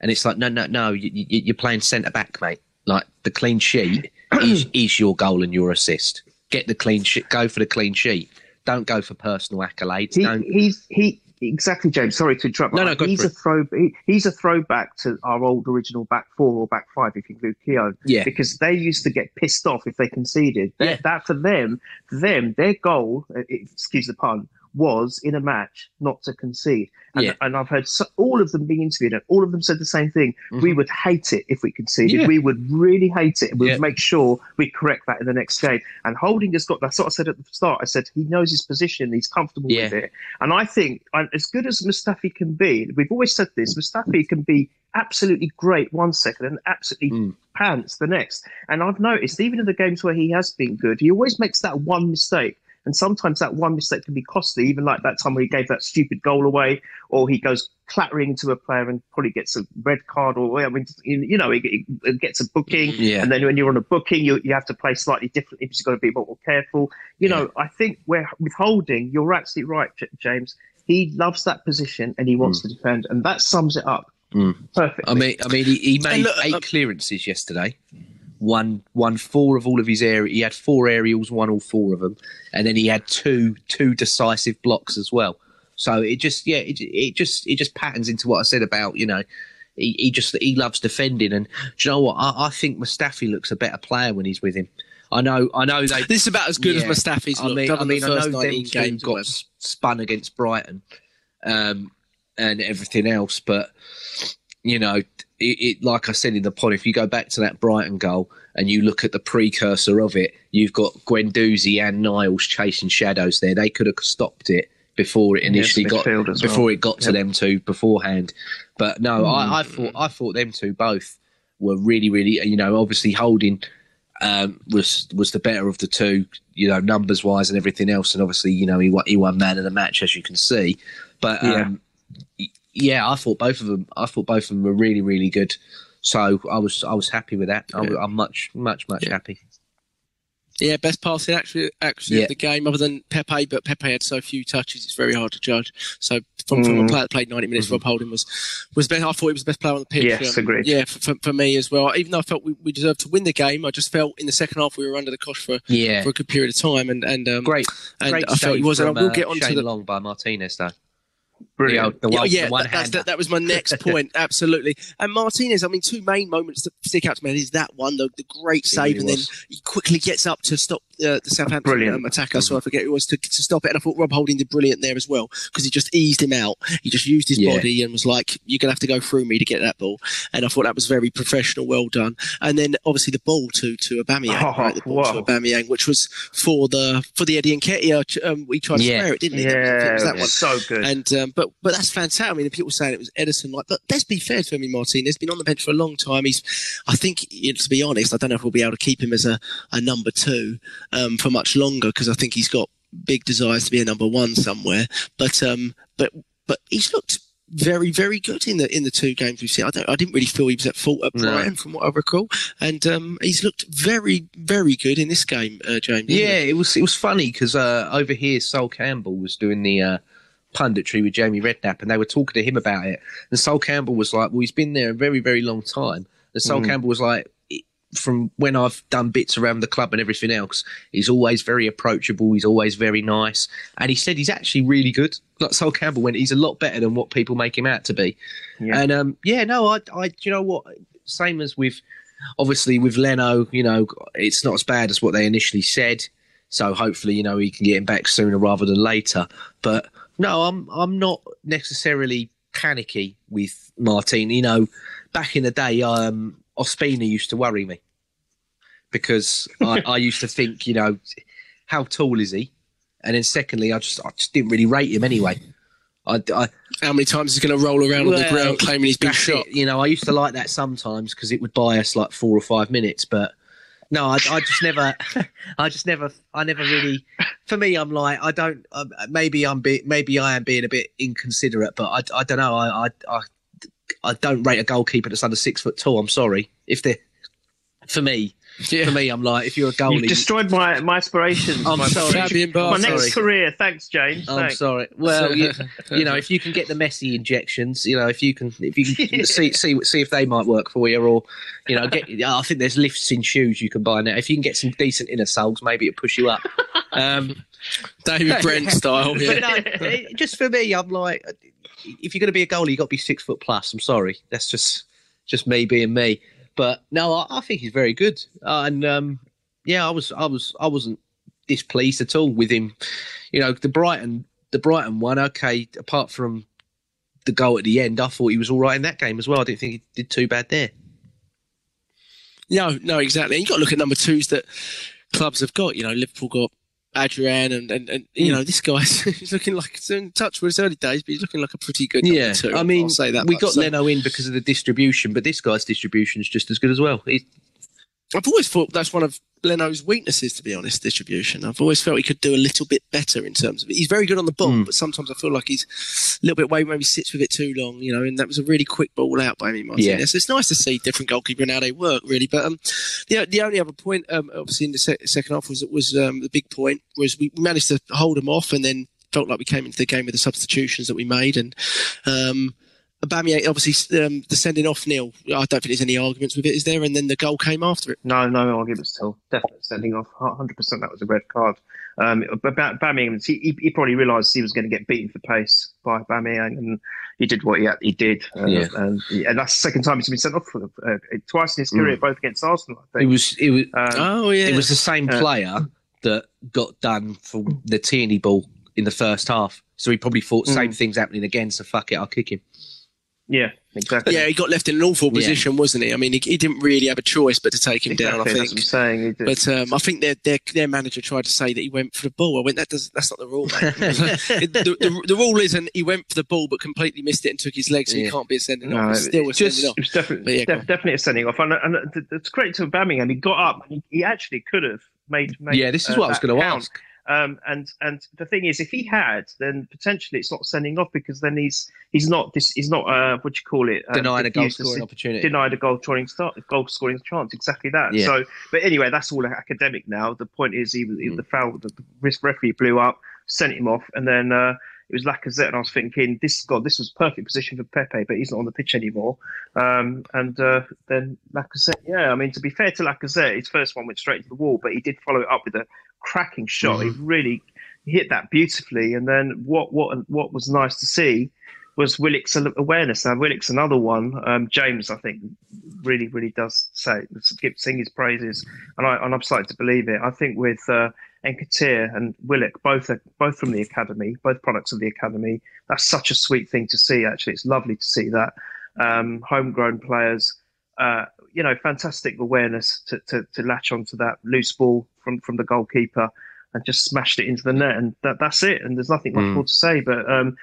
And it's like, no, no, no, you, you, are playing centre back, mate. Like the clean sheet is, is your goal and your assist get the clean sheet, go for the clean sheet. Don't go for personal accolades. He, Don't. He's he exactly, James. Sorry to interrupt. No, no, he's a throw. He, he's a throwback to our old original back four or back five, if you include Keown. Yeah. Because they used to get pissed off if they conceded. Yeah. That for them, for them, their goal, uh, excuse the pun, was in a match not to concede. And, yeah. and I've heard so, all of them being interviewed, and all of them said the same thing. Mm-hmm. We would hate it if we conceded. Yeah. We would really hate it. And we would make sure we correct that in the next game. And Holding has got, that's what I said at the start. I said he knows his position, he's comfortable with it. And I think, as good as Mustafi can be, we've always said this Mustafi can be absolutely great one second and absolutely mm. pants the next. And I've noticed, even in the games where he has been good, he always makes that one mistake and sometimes that one mistake can be costly, even like that time where he gave that stupid goal away, or he goes clattering into a player and probably gets a red card, or I mean, you know, he, he gets a booking. Yeah. And then when you're on a booking, you, you have to play slightly differently because you've got to be a bit more careful. You know, I think we're with Holding, you're absolutely right, James. He loves that position and he wants mm. to defend, and that sums it up. Mm. Perfect. I mean, I mean, he, he made look, eight uh, clearances yesterday won won four of all of his area. He had four aerials, won all four of them, and then he had two two decisive blocks as well. So it just yeah, it, it just it just patterns into what I said about you know. He, he just he loves defending, and do you know what? I, I think Mustafi looks a better player when he's with him. I know, I know they. This is about as good yeah, as Mustafi's I mean, I mean, I know them two got spun against Brighton, um, and everything else, but you know, it, it, like I said in the pod, if you go back to that Brighton goal and you look at the precursor of it, you've got Guendouzi and Niles chasing shadows there. They could have stopped it before it initially yes, got before well. it got to yep. them two beforehand. But no, mm. I, I, thought I thought them two both were really, really, you know, obviously holding um, was was the better of the two, you know, numbers wise and everything else. And obviously, you know, he won, he won man of the match as you can see. But um, yeah I thought both of them. I thought both of them were really, really good. So I was, I was happy with that. Yeah. I, am much, much, much yeah. happy. Yeah, best passing actually, actually yeah. of the game, other than Pepe. But Pepe had so few touches; it's very hard to judge. So from, mm. from a mm. player that played 90 minutes, mm-hmm. Rob Holding was was best. I thought he was the best player on the pitch. Yes, um, agreed. Yeah, for, for, me as well. Even though I felt we, we, deserved to win the game, I just felt in the second half we were under the cosh for yeah. for a good period of time. And and um, great, and great I felt he was. From, and I will get on to the long by Martinez though. Brilliant. The, one, yeah, the one that, that, that, was my next point. Absolutely. And Martinez, I mean, two main moments that stick out to me is that one, the, the great save, really and was. then he quickly gets up to stop uh, the Southampton um, attacker. Mm-hmm. So I forget who it was to, to stop it. And I thought Rob Holding did brilliant there as well because he just eased him out. He just used his yeah. body and was like, "You're gonna have to go through me to get that ball." And I thought that was very professional, well done. And then obviously the ball to to Aubameyang, oh, right? The ball whoa. to Aubameyang, which was for the for the Eddie Nketiah. Um, we tried to yeah. spare it, didn't he? Yeah, that, that one. so good. And um, but but that's fantastic. I mean, the people saying it was Ederson like, but let's be fair to Emi Martinez. Been on the bench for a long time. He's, I think, you know, to be honest, I don't know if we'll be able to keep him as a, a number two um, for much longer because I think he's got big desires to be a number one somewhere. But um, but but he's looked very, very good in the in the two games we've seen. I, don't, I didn't really feel he was at fault at Brighton, no. from what I recall, and um, he's looked very, very good in this game, uh, James. Yeah, it? it? was it was funny because uh, over here, Sol Campbell was doing the uh, punditry with Jamie Redknapp, and they were talking to him about it. And Sol Campbell was like, "Well, he's been there a very, very long time." And Sol mm. Campbell was like, from when I've done bits around the club and everything else, he's always very approachable. He's always very nice, and he said he's actually really good. Like Sol Campbell went, he's a lot better than what people make him out to be. Yeah. And um, yeah, no, I, I, you know what? Same as with, obviously with Leno, you know, it's not as bad as what they initially said. So hopefully, you know, he can get him back sooner rather than later. But no, I'm, I'm not necessarily panicky with Martin. You know, back in the day, um, Ospina used to worry me because I, I, used to think, you know, how tall is he? And then secondly, I just I just didn't really rate him anyway. I, I how many times is he going to roll around well, on the ground claiming he's been shot? It. You know, I used to like that sometimes because it would buy us like four or five minutes, but. No, I, I just never, I just never, I never really. For me, I'm like, I don't. Um, maybe I'm be, maybe I am being a bit inconsiderate, but I, I don't know. I, I, I I don't rate a goalkeeper that's under six foot tall. I'm sorry. If they, for me, yeah. for me, I'm like, if you're a goalie, You've destroyed my my aspirations. I'm my, sorry. my next career. Thanks, James. I'm Thanks. sorry. Well, you, you, know, if you can get the Messi injections, you know, if you can, if you can see see see if they might work for you, or you know, get. I think there's lifts in shoes you can buy now. If you can get some decent inner soles, maybe it'll push you up. Um, David Brent style. Yeah. No, just for me, I'm like if you're going to be a goalie, you've got to be six foot plus. I'm sorry, that's just just me being me. But no, I, I think he's very good, uh, and um, yeah, I was I was I wasn't displeased at all with him. You know, the Brighton the Brighton one, okay, apart from the goal at the end, I thought he was all right in that game as well. I didn't think he did too bad there. No, no, exactly. You've got to look at number twos that clubs have got. You know, Liverpool got Adrian and, and, and you mm. know this guy's he's looking like in touch with his early days, but he's looking like a pretty good. Yeah, two, I mean, I'll say that we much, got so. Leno in because of the distribution, but this guy's distribution is just as good as well. He's, I've always thought that's one of Leno's weaknesses, to be honest, distribution. I've always felt he could do a little bit better in terms of it. He's very good on the ball, mm. but sometimes I feel like he's a little bit way, maybe sits with it too long, you know, and that was a really quick ball out by me, Martinez. Yeah. So it's nice to see different goalkeeper and how they work, really. But um, the, the only other point, um, obviously, in the se- second half was, it was um, the big point, was we managed to hold them off and then felt like we came into the game with the substitutions that we made. And um, Aubameyang, obviously, um, the sending off Neil. I don't think there's any arguments with it, is there? And then the goal came after it. No, no arguments still. Definitely sending off. 100% that was a red card. Um, about Aubameyang, he, he probably realised he was going to get beaten for pace by Aubameyang, and he did what he, he did. Uh, yeah. and, and, that's the second time he's been sent off for, uh, twice in his career, mm. both against Arsenal. I think. It was. It was. Um, oh yeah. It was the same player uh, that got done for the Tierney ball in the first half. So he probably thought same mm. thing's happening again. So fuck it, I'll kick him. Yeah, exactly. Yeah, he got left in an awful position, yeah. wasn't he? I mean, he, he, didn't really have a choice but to take him exactly, down. I think. That's what I'm saying. But um, I think their, their their manager tried to say that he went for the ball. I went, that does that's not the rule. the, the, the, rule isn't he went for the ball but completely missed it and took his legs, so yeah. he can't be a sending no, off. It's still a just, off. It was definitely, yeah, def- definitely a sending off, and, and it's great to Aubameyang. He got up. He, he actually could have made, made. Yeah, this is uh, what I was going to ask. Um, and and the thing is, if he had, then potentially it's not sending off because then he's he's not this he's not uh, what you call it uh, denied a goal scoring opportunity, denied a goal scoring start goal scoring chance. Exactly that. Yeah. So, but anyway, that's all academic now. The point is, he, mm. the foul, the, the referee blew up, sent him off, and then. Uh, it was Lacazette, and I was thinking, this God, this was perfect position for Pepe, but he's not on the pitch anymore. Um, and uh, then Lacazette, yeah, I mean, to be fair to Lacazette, his first one went straight to the wall, but he did follow it up with a cracking shot. Mm-hmm. He really hit that beautifully. And then what what what was nice to see was Willock's awareness. Now Willock's another one. Um, James, I think, really really does say sing his praises, and I and I'm starting to believe it. I think with uh, Nketiah and Willock, both are, both from the academy, both products of the academy. That's such a sweet thing to see. Actually, it's lovely to see that um, homegrown players. Uh, you know, fantastic awareness to, to, to latch onto that loose ball from, from the goalkeeper and just smashed it into the net, and that, that's it. And there's nothing much mm. more to say. But um,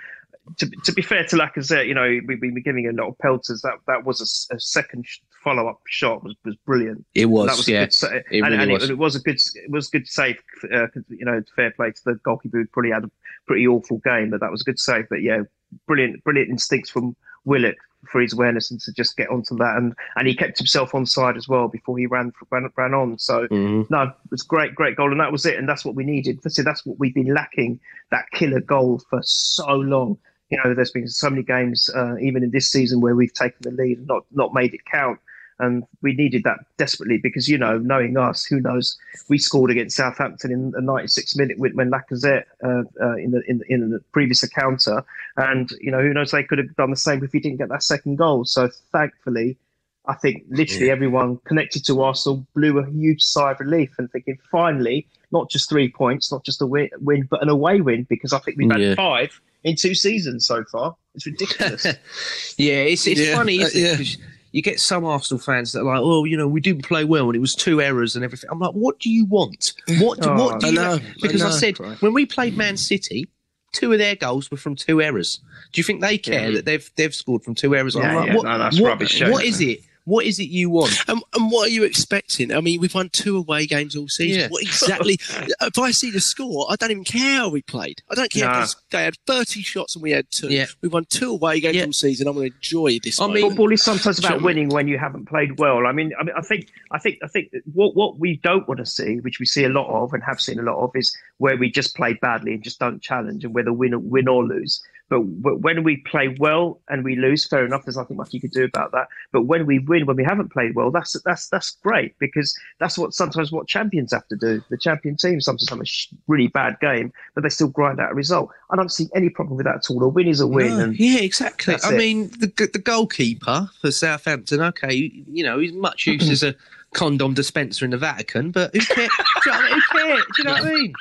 to, to be fair to Lacazette, you know, we, we were giving a lot of pelters. That that was a, a second follow up shot was, was brilliant. It was, that was yeah. Good, it and, really and was. It, it, was a good it was good save. Uh, you know, fair play to the goalkeeper who probably had a pretty awful game, but that was a good save. But yeah, brilliant, brilliant instincts from Willock for his awareness and to just get onto that. And and he kept himself on side as well before he ran ran, ran on. So mm-hmm. no, it was great, great goal, and that was it. And that's what we needed. That's what we've been lacking that killer goal for so long. You know, there's been so many games, uh, even in this season, where we've taken the lead and not not made it count and we needed that desperately because you know, knowing us, who knows? We scored against Southampton in the 96th minute when Lacazette uh, uh, in the in, in the previous encounter, and you know, who knows? They could have done the same if we didn't get that second goal. So thankfully. I think literally yeah. everyone connected to Arsenal blew a huge sigh of relief and thinking, finally, not just three points, not just a win, win but an away win, because I think we've had yeah. five in two seasons so far. It's ridiculous. yeah, it's, it's yeah. funny, isn't uh, it? you get some Arsenal fans that are like, oh, you know, we didn't play well and it was two errors and everything. I'm like, what do you want? What do, oh, what do you know, Because I, know, I said right. when we played Man City, two of their goals were from two errors. Do you think they care yeah. that they've they've scored from two errors? Yeah, like, yeah, what, no, that's what, rubbish. What is it? What is it you want? And, and, what are you expecting? I mean, we've won two away games all season. Yeah. What exactly? if I see the score, I don't even care how we played. I don't care nah. if they had 30 shots and we had two. Yeah. We won two away games yeah. all season. I'm going to enjoy this. I mean, football is sometimes about winning when you haven't played well. I mean, I mean, I think, I think, I think what what we don't want to see, which we see a lot of and have seen a lot of, is where we just play badly and just don't challenge, and whether win win or lose. But, when we play well and we lose, fair enough. There's nothing much you could do about that. But when we win, when we haven't played well, that's that's that's great because that's what sometimes what champions have to do. The champion team sometimes have a really bad game, but they still grind out a result. I don't see any problem with that at all. A win is a win. No, yeah, exactly. I it. mean, the the goalkeeper for Southampton, okay, you know, he's much used as a condom dispenser in the Vatican, but who cares? do, you know, who cares? do you know what I mean?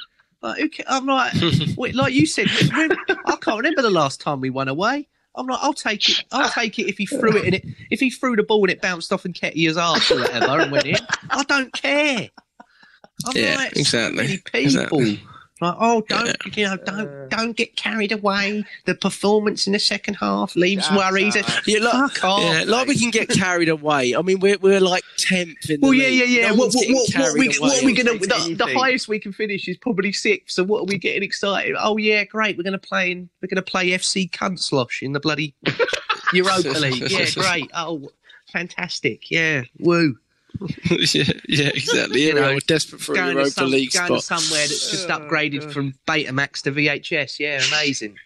Like, I'm like, wait, like you said, I can't remember the last time we won away. I'm like, I'll take it. I'll take it if he threw it in it. If he threw the ball and it bounced off and Nketiah's arse or whatever and went in, I don't care. I'm yeah, like, exactly. people. Exactly. Like, oh, don't yeah. you know, don't don't get carried away. The performance in the second half leaves worries. Yeah, like, Fuck oh, off, yeah, like we can get carried away. I mean, we're we're like tenth in the Well, yeah, yeah, yeah. No what, what, what, what, we, what are we gonna? The, the, highest we can finish is probably sixth. So what are we getting excited? Oh yeah, great. We're gonna play in. We're gonna play FC Cuntslosh in the bloody Europa League. Yeah, great. Oh, fantastic. Yeah, woo. yeah, yeah, exactly. You, know, we're desperate for a Europa some, League going spot. somewhere that's just upgraded from Betamax to VHS. Yeah, amazing.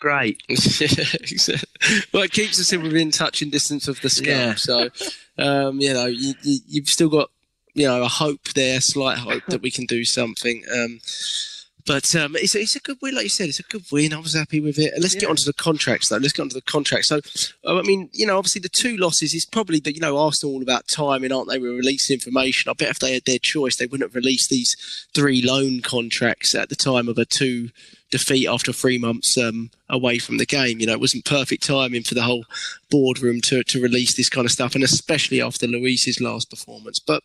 Great. well, it keeps us in within touching distance of the scum. Yeah. So, um, you know, you, you, you've still got, you know, a hope there, slight hope that we can do something. Um, but um, it's, a, it's a good win, like you said. It's a good win. I was happy with it. Let's yeah. get onto the contracts, though. Let's get onto the contracts. So, I mean, you know, obviously the two losses is probably that you know Arsenal all about timing, aren't they? We release information. I bet if they had their choice, they wouldn't have released these three loan contracts at the time of a two defeat after three months um, away from the game. You know, it wasn't perfect timing for the whole boardroom to, to release this kind of stuff, and especially after Luiz's last performance. But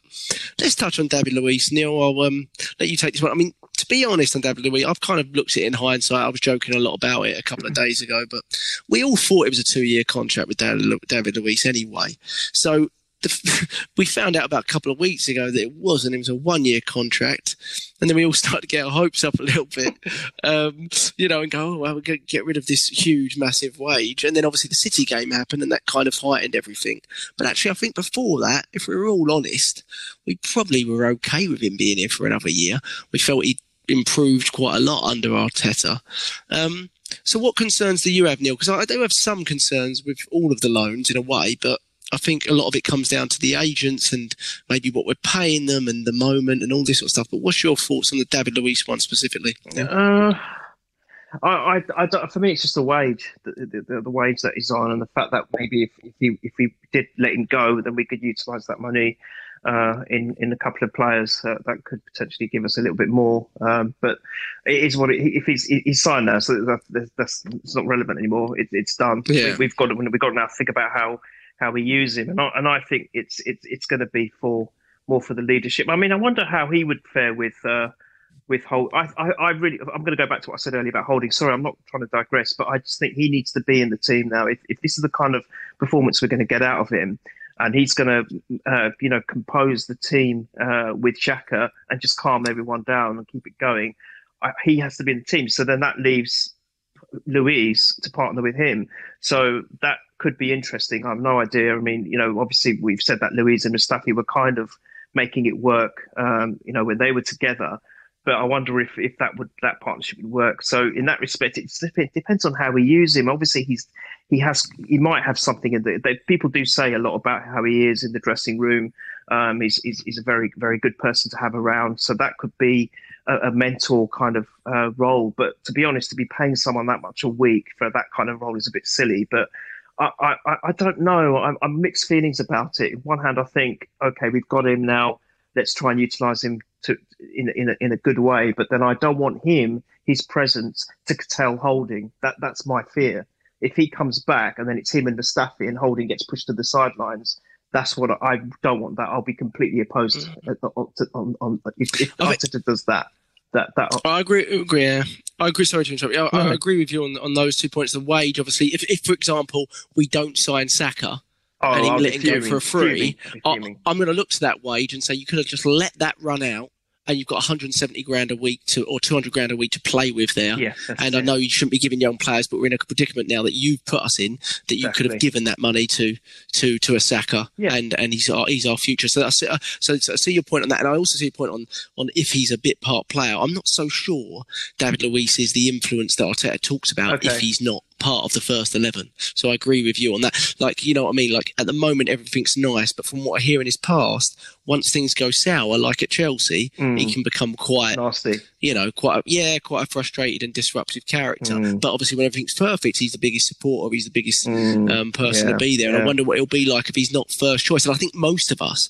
let's touch on David Luiz. Neil, I'll um, let you take this one. I mean, to be honest on David Luiz, I've kind of looked at it in hindsight. I was joking a lot about it a couple of days ago, but we all thought it was a two-year contract with David Luiz anyway. So the, we found out about a couple of weeks ago that it wasn't. It was a one year contract. And then we all started to get our hopes up a little bit, um, you know, and go, oh, well, we're going to get rid of this huge, massive wage. And then obviously the City game happened and that kind of heightened everything. But actually, I think before that, if we were all honest, we probably were okay with him being here for another year. We felt he improved quite a lot under Arteta. Um, so, what concerns do you have, Neil? Because I do have some concerns with all of the loans in a way, but I think a lot of it comes down to the agents and maybe what we're paying them and the moment and all this sort of stuff. But what's your thoughts on the David Luiz one specifically? Uh, I, I, I for me, it's just the wage, the, the, the, wage that he's on, and the fact that maybe if, if, he, if we did let him go, then we could utilise that money uh, in in a couple of players uh, that could potentially give us a little bit more. Um, but it is what it, if he's he's signed now, so that, that's it's not relevant anymore. It, it's done. Yeah. We, have got we've got to now think about how how we use him, and I, and I think it's it's it's going to be for more for the leadership. I mean, I wonder how he would fare with. Uh, with Hold, I, I, I really, I'm going to go back to what I said earlier about Holding. Sorry, I'm not trying to digress, but I just think he needs to be in the team now. If, if this is the kind of performance we're going to get out of him, and he's going to, uh, you know, compose the team uh, with Xhaka and just calm everyone down and keep it going. I, he has to be in the team. So then that leaves Luiz to partner with him. So that could be interesting. I have no idea. I mean, you know, obviously we've said that Luiz and Mustafi were kind of making it work, um, you know, when they were together. But I wonder if, if that would that partnership would work. So in that respect, it depends on how we use him. Obviously, he's he has he might have something in the. People do say a lot about how he is in the dressing room. Um, he's, he's, he's a very very good person to have around. So that could be a, a mentor kind of uh, role. But to be honest, to be paying someone that much a week for that kind of role is a bit silly. But I, I, I don't know. I'm, I'm mixed feelings about it. On one hand, I think, okay, we've got him now. Let's try and utilize him to in in a, in a good way. But then I don't want him, his presence, to curtail Holding. That that's my fear. If he comes back and then it's him and Mustafi and Holding gets pushed to the sidelines, that's what I, I don't want. That I'll be completely opposed mm. on, on, on, if, if Arteta does that that that. I agree. Agree. Yeah. I agree. Sorry to interrupt. I, I, agree with you on on those two points. The wage, obviously, if, if for example we don't sign Saka. Oh, and he let him go for a free. I, I'm going to look to that wage and say you could have just let that run out and you've got 170 grand a week to or 200 grand a week to play with there. Yeah, and I know you shouldn't be giving young players, but we're in a predicament now that you've put us in that you exactly. could have given that money to to to a Saka, yeah. and and he's our he's our future. So I see, uh, so, so I see your point on that, and I also see your point on on if he's a bit part player. I'm not so sure David Luiz is the influence that Arteta talks about okay. if he's not part of the first 11. So I agree with you on that. Like, you know what I mean? Like, at the moment, everything's nice, but from what I hear in his past, once things go sour, like at Chelsea, mm. he can become quite nasty. You know, quite a, yeah, quite a frustrated and disruptive character. Mm. But obviously, when everything's perfect, he's the biggest supporter. He's the biggest mm. um, person yeah. to be there. And yeah. I wonder what it'll be like if he's not first choice. And I think most of us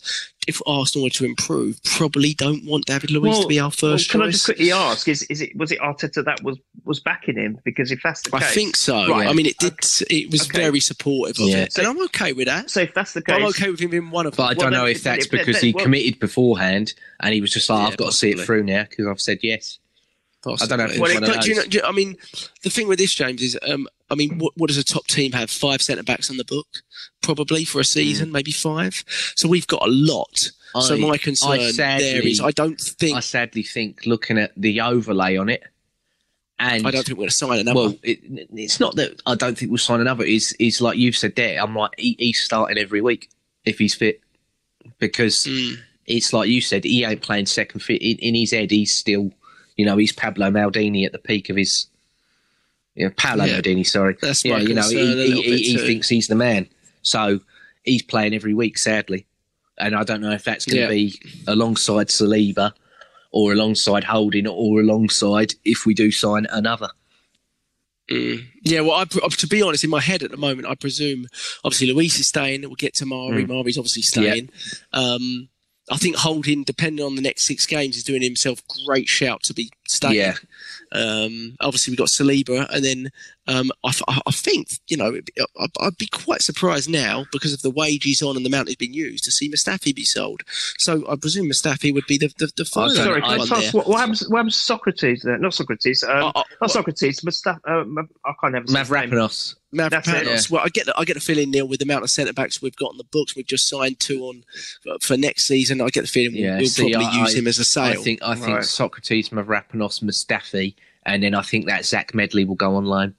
if Arsenal were to improve, probably don't want David Luiz well, to be our first well, can choice. I just quickly ask: Is is it was it Arteta that was was backing him? Because if that's the case, I think so. Right. I mean, it did. Okay. It was okay. very supportive of yeah. it, so, and I'm okay with that. So if that's the case, I'm okay with him being one of. But them. I don't well, know if that's because he committed beforehand and he was just like, yeah, I've got possibly. to see it through now because I've said yes. Possibly. I don't know. If well, it, do you know, do you, I mean, the thing with this, James, is um, I mean, what, what, does a top team have? Five centre backs on the book, probably for a season, mm. maybe five. So we've got a lot. I, so my concern sadly, there is, I don't think. I sadly think looking at the overlay on it, and I don't think we're going to sign another. Well, it, it's not that I don't think we'll sign another. Is is like you've said there. I'm like he, he's starting every week if he's fit, because mm. it's like you said he ain't playing second fit in, in his head. He's still, you know, he's Pablo Maldini at the peak of his know, Paolo yeah. Sorry. That's yeah, you know, he, he, he thinks he's the man. So he's playing every week, sadly. And I don't know if that's going to yeah. be alongside Saliba or alongside Holding or alongside if we do sign another. Mm. Yeah, well, I, to be honest, in my head at the moment, I presume obviously Luiz is staying. We'll get to Mari. Mm. Mari's obviously staying. Yeah. Um, I think Holding, depending on the next six games, is doing himself great shout to be staying. Yeah. Um, obviously, we've got Saliba, and then um, I, I, think you know I'd be quite surprised now because of the wage he's on and the amount he's been used to see Mustafi be sold. So I presume Mustafi would be the the, the final. Oh, sorry, can I ask what, what, happens? What happens Socrates? Uh, not Socrates. Um, uh, uh, not Socrates. Mustafi. Uh, I can't have Mavropanos. Mavropanos. Well, I get the, I get the feeling Neil with the amount of centre backs we've got on the books, we've just signed two on for next season. I get the feeling yeah, we'll, see, probably I, use him as a sale. I think I think right. Socrates, Mavropanos, Mustafi and then I think that Zech Medley will go on loan.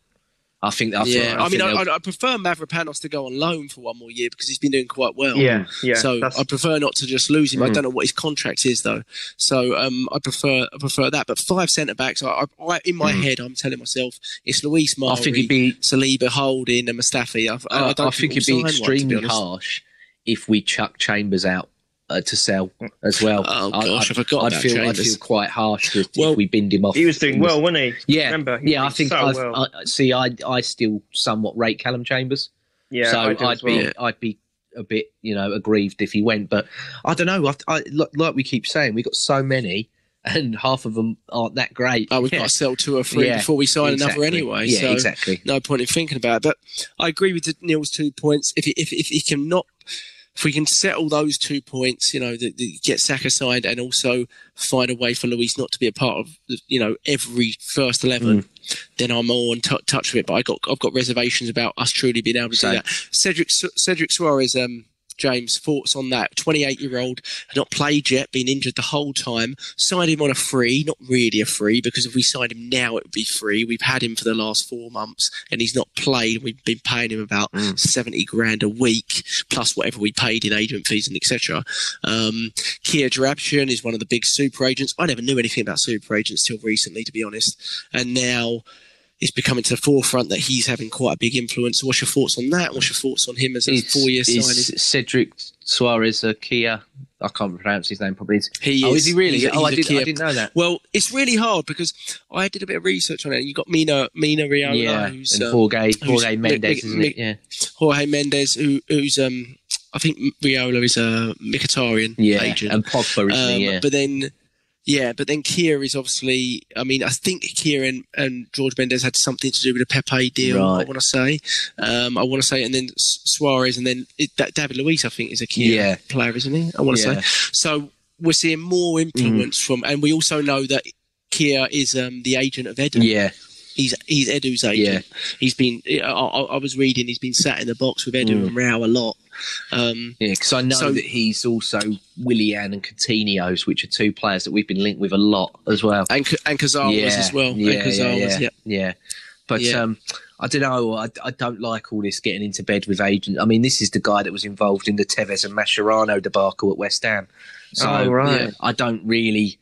I think that's yeah. I, I mean, I, I, prefer Mavropanos to go on loan for one more year because he's been doing quite well. Yeah, yeah. So I prefer not to just lose him. Mm. I don't know what his contract is though. So um, I prefer I prefer that. But five centre backs, I, in my mm. head, I'm telling myself it's Luiz Mari, I think it'd be Saliba, Holding, and Mustafi. I, I, I think it'd be extremely one, harsh if we chuck Chambers out uh, to sell as well. Oh gosh, I, I forgot I'd feel I'd feel quite harsh if, well, if we binned him off. He was doing well, wasn't he? Yeah, remember? He yeah, I think so well. I see. I I still somewhat rate Callum Chambers. Yeah, so I'd well. be I'd be a bit you know aggrieved if he went, but I don't know. I, I like we keep saying, we got so many. And half of them aren't that great. Oh, we've yeah. got to sell two or three yeah, before we sign exactly. another anyway. Yeah, so exactly. No point in thinking about it. But I agree with Neil's two points. If he, if if he can not if we can settle those two points, you know, the, the, get Saka signed and also find a way for Luiz not to be a part of, you know, every first eleven, mm. then I'm all in t- touch with it. But I got I've got reservations about us truly being able to Same. do that. Cedric Cedric Soares um, James, thoughts on that? 28 year old, had not played yet, been injured the whole time. Signed him on a free, not really a free, because if we signed him now, it would be free. We've had him for the last four months and he's not played. We've been paying him about mm. 70 grand a week, plus whatever we paid in agent fees and etc. Um, Kia Joorabchian is one of the big super agents. I never knew anything about super agents till recently, to be honest. And now is becoming to the forefront that he's having quite a big influence. What's your thoughts on that? What's your thoughts on him as a four-year signing? Is Cedric Soares a Kia. I can't pronounce his name probably. He oh, is. is he really? He's, oh, I, did, I didn't know that. Well, it's really hard because I did a bit of research on it. You got Mino Mino Raiola, yeah, who's and um, Jorge, Jorge Mendes, isn't it? Yeah, Jorge Mendes, who, who's um, I think Raiola is a Mkhitaryan yeah, agent, and Pogba, um? Yeah. But then yeah, but then Kia is obviously. I mean, I think Kia and, and George Mendes had something to do with a Pepe deal. Right. I want to say, um, I want to say, and then Soares, and then it, that David Luiz, I think, is a Kia yeah. player, isn't he? I want to yeah. say. So we're seeing more influence mm. from, and we also know that Kia is um, the agent of Edu. Yeah. He's he's Edu's agent. Yeah. He's been. I, I, was reading. He's been sat in the box with Edu mm. and Rao a lot. Um, yeah, because I know so, that he's also Willian and Coutinho's, which are two players that we've been linked with a lot as well, and and Kurzawa yeah, as well. Yeah, yeah, yeah, yeah, yeah. But um, I don't know. I, I don't like all this getting into bed with agents. I mean, this is the guy that was involved in the Tevez and Mascherano debacle at West Ham. So oh, right. I don't really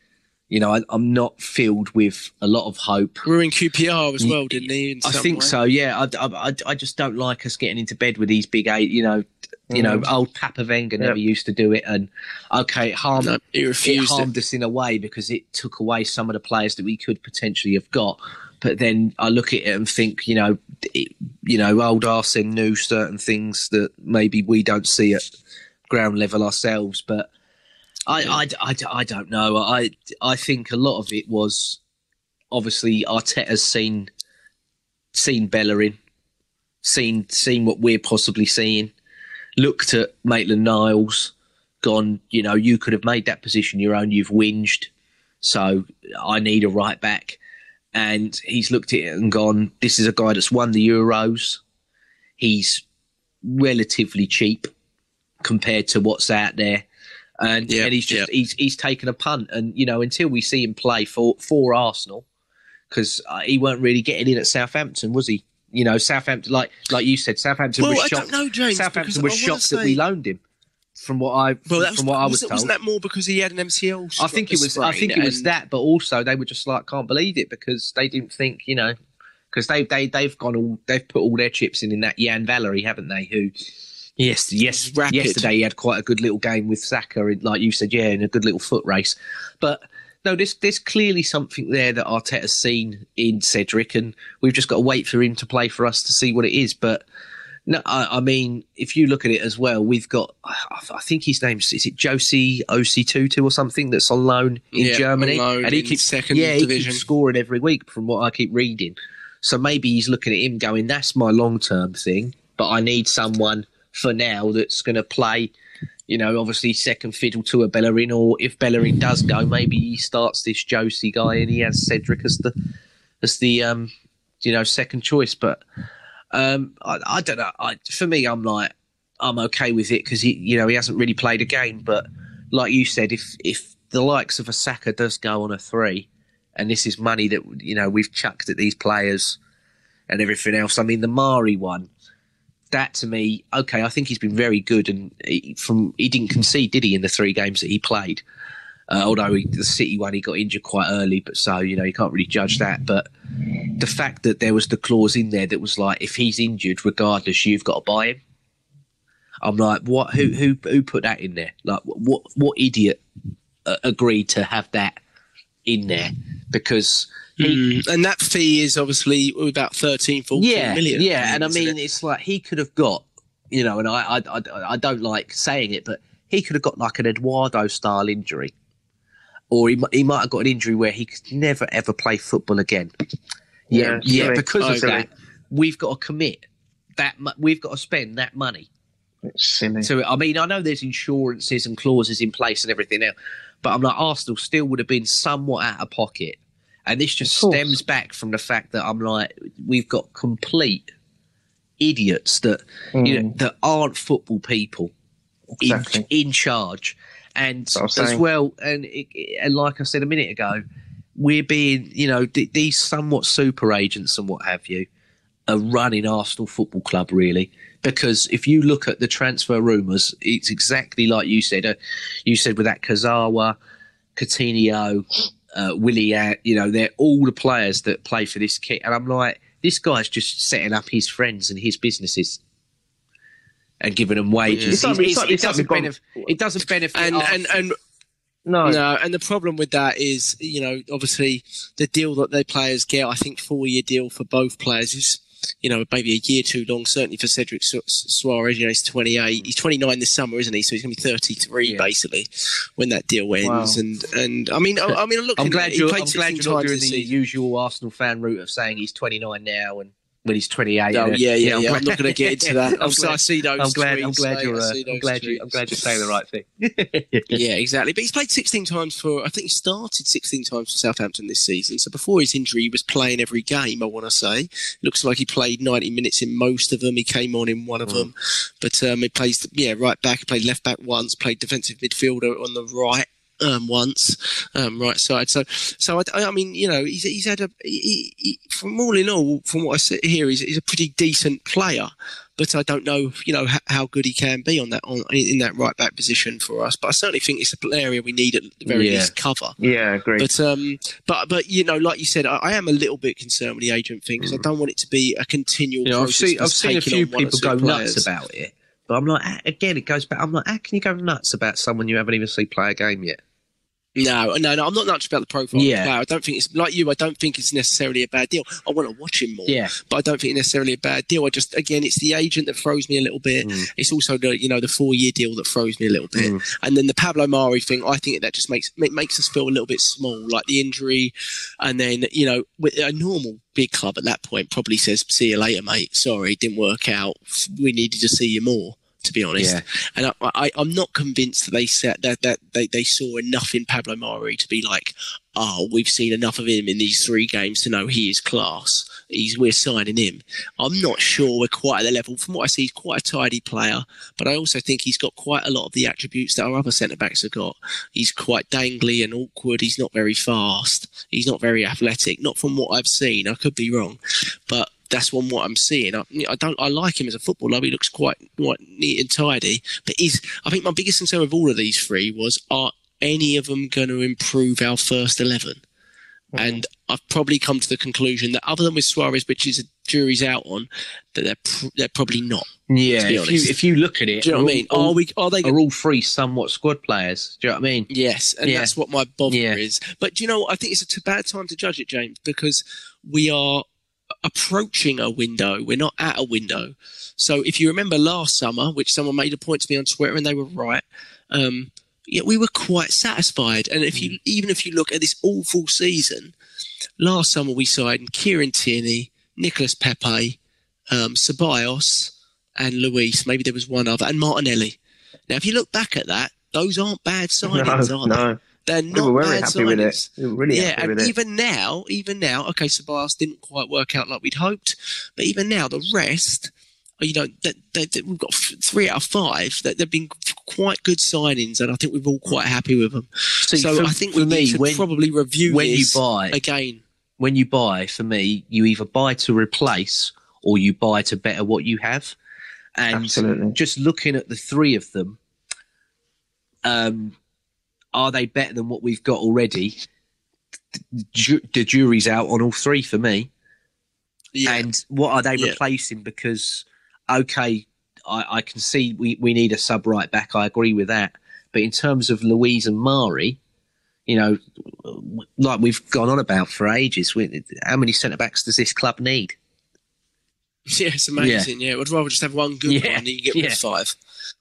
you know, I, am not filled with a lot of hope. Grew in QPR as well, didn't he? I think way? so. Yeah, I, I, I, just don't like us getting into bed with these big eight. You know, you know, mm. old Papa Wenger never yep. used to do it, and okay, it harmed, no, he refused it harmed it. us in a way because it took away some of the players that we could potentially have got. But then I look at it and think, you know, it, you know, old Arsene knew certain things that maybe we don't see at ground level ourselves, but I, I, I, I don't know. I I think a lot of it was obviously Arteta's seen seen Bellerin, seen seen what we're possibly seeing, looked at Maitland Niles, gone. You know, you could have made that position your own. You've whinged, so I need a right back. And he's looked at it and gone. This is a guy that's won the Euros. He's relatively cheap compared to what's out there and, yep, and he's just yep. he's he's taken a punt. And you know, until we see him play for for Arsenal, because uh, he weren't really getting in at Southampton, was he? You know, Southampton, like like you said, Southampton well, was I shocked. Know, James, Southampton was shocked say... that we loaned him. From what I well, from was, what I was, was told, wasn't that more because he had an MCL? I think it was. I think it was that, but also they were just like can't believe it because they didn't think you know because they they they've gone all they've put all their chips in in that Yan Valery, haven't they? Who Yes, yes. Rapid. Yesterday he had quite a good little game with Saka, like you said, yeah, in a good little foot race. But no, there's there's clearly something there that Arteta's seen in Cedric, and we've just got to wait for him to play for us to see what it is. But no, I, I mean, if you look at it as well, we've got I think his name's is it Josie Osei-Tutu or something that's on loan in yeah, Germany, and he keeps second yeah, division. he keeps scoring every week from what I keep reading. So maybe he's looking at him going, "That's my long term thing, but I need someone." For now that's going to play, you know, obviously second fiddle to a Bellerin, or if Bellerin does go, maybe he starts this Josie guy and he has Cedric as the as the um, you know second choice. But um, I, I don't know. I, for me, I'm like I'm okay with it because he, you know, he hasn't really played a game. But like you said, if if the likes of a Saka does go on a three, and this is money that you know we've chucked at these players and everything else. I mean, the Mari one that to me, okay, I think he's been very good, and he, from he didn't concede, did he, in the three games that he played? Uh, although he, the City one, he got injured quite early, but so you know you can't really judge that. But the fact that there was the clause in there that was like, if he's injured, regardless, you've got to buy him. I'm like, what? Who who who put that in there? Like, what what idiot uh, agreed to have that in there? Because Mm. And that fee is obviously about 13, 14 yeah, million. Yeah, and I mean, it? it's like he could have got, you know, and I, I, I, I don't like saying it, but he could have got like an Eduardo style injury. Or he, he might have got an injury where he could never ever play football again. Yeah, yeah, yeah because of that, we've got to commit that. We've got to spend that money. It's silly. So I mean, I know there's insurances and clauses in place and everything else, but I'm like Arsenal still would have been somewhat out of pocket and this just stems back from the fact that I'm like, we've got complete idiots that mm. you know mm. that aren't football people Exactly. in, in charge. And That's what I was as saying. well, and it, and like I said a minute ago, we're being, you know, th- these somewhat super agents and what have you are running Arsenal Football Club really. Because if you look at the transfer rumours, it's exactly like you said. Uh, you said with that Kurzawa, Coutinho, uh, Willie, uh, you know, they're all the players that play for this kit. And I'm like, this guy's just setting up his friends and his businesses and giving them wages. It's like- He's- it, doesn't we've benefit, it doesn't benefit. and and and No, No, and the problem with that is, you know, obviously the deal that the players get, I think four year deal for both players is, you know, maybe a year too long, certainly for Cedric Su- Soares, you know, he's 28. He's 29 this summer, isn't he? So he's going to be 33 Yeah. basically when that deal ends. Wow. And, and I mean, I, I mean, look, I'm glad you're, I'm glad you're not doing the season. usual Arsenal fan route of saying he's 29 now and when he's 28. Oh, and- yeah, yeah, I'm yeah. I'm not going to get into that. I'm I'm so I glad- see those. I'm glad. I'm glad you're. I Uh, I'm those glad you. I'm glad you're saying the right thing. Yeah, exactly. But he's played 16 times for, I think he started 16 times for Southampton this season. So before his injury, he was playing every game, I want to say. Looks like he played 90 minutes in most of them. He came on in one of them. But um, he plays, yeah, right back. He played left back once, played defensive midfielder on the right. Um, once, um, right side. So, so I, I mean, you know, he's, he's had a, he, he, from all in all, from what I see here, he's, he's a pretty decent player but I don't know, you know, how, how good he can be on that on in that right back position for us. But I certainly think it's an area we need at the very Yeah. least cover. yeah, agree. But um, but but you know, like you said, I, I am a little bit concerned with the agent thing because I don't want it to be a continual. You know, I've seen. I've seen a few on one or people go players. nuts about it, but I'm like, again, it goes back. I'm like, how can you go nuts about someone you haven't even seen play a game yet? No, no, no. I'm not nuts about the profile. Yeah. Yeah, I don't think it's like you. I don't think it's necessarily a bad deal. I want to watch him more. Yeah. but I don't think it's necessarily a bad deal. I just, again, it's the agent that throws me a little bit. Mm. It's also the, you know, the four year deal that throws me a little bit. Mm. And then the Pablo Mari thing, I think that just makes it makes us feel a little bit small, like the injury. And then, you know, with a normal big club at that point probably says, "See you later, mate. Sorry, didn't work out. We needed to see you more." To be honest, Yeah. and I, I, I'm not convinced that they said that, that they, they saw enough in Pablo Mari to be like, oh, we've seen enough of him in these three games to know he is class. He's we're signing him. I'm not sure we're quite at the level. From what I see, he's quite a tidy player, but I also think he's got quite a lot of the attributes that our other centre backs have got. He's quite dangly and awkward. He's not very fast. He's not very athletic. Not from what I've seen. I could be wrong, but that's one what I'm seeing. I, I don't. I like him as a footballer. He looks quite quite neat and tidy. But is I think my biggest concern with all of these three was are any of them going to improve our first 11? Mm-hmm. And I've probably come to the conclusion that other than with Soares, which is a jury's out on, that they're pr- they're probably not. Yeah, To be if you, if you look at it, Do you know what I mean? are all, Are we? Are they? are all three somewhat squad players? Do you know what I mean? Yes, and Yeah. that's what my bother Yeah. is. But do you know? I think it's a bad time to judge it, James, because we are approaching a window. We're not at a window. So if you remember last summer, which someone made a point to me on Twitter, and they were right. Um, yeah, we were quite satisfied. And if you even if you look at this awful season, last summer we signed Kieran Tierney, Nicholas Pepe, um, Ceballos, and Luiz. Maybe there was one other, and Martinelli. Now, if you look back at that, those aren't bad signings, no, are they? No. They're We not were very bad happy with it. signings. We were really yeah, happy and with it. even now, even now, okay, Ceballos didn't quite work out like we'd hoped, but even now, the rest, you know, that they, they, we've got three out of five that they've been quite good signings, and I think we're all quite happy with them. See, so for- I think for we me, need to when- probably review when you buy- again. when you buy, for me, you either buy to replace or you buy to better what you have. And Absolutely. just looking at the three of them, um, are they better than what we've got already? Ju- the jury's out on all three for me. Yeah, And what are they Yeah. replacing? Because, okay, I, I can see we, we need a sub right back. I agree with that. But in terms of Luiz and Mari, you know, like we've gone on about for ages, we, how many centre backs does this club need? yeah, it's amazing. Yeah. I'd rather just have one good Yeah, one than you get rid yeah. of five.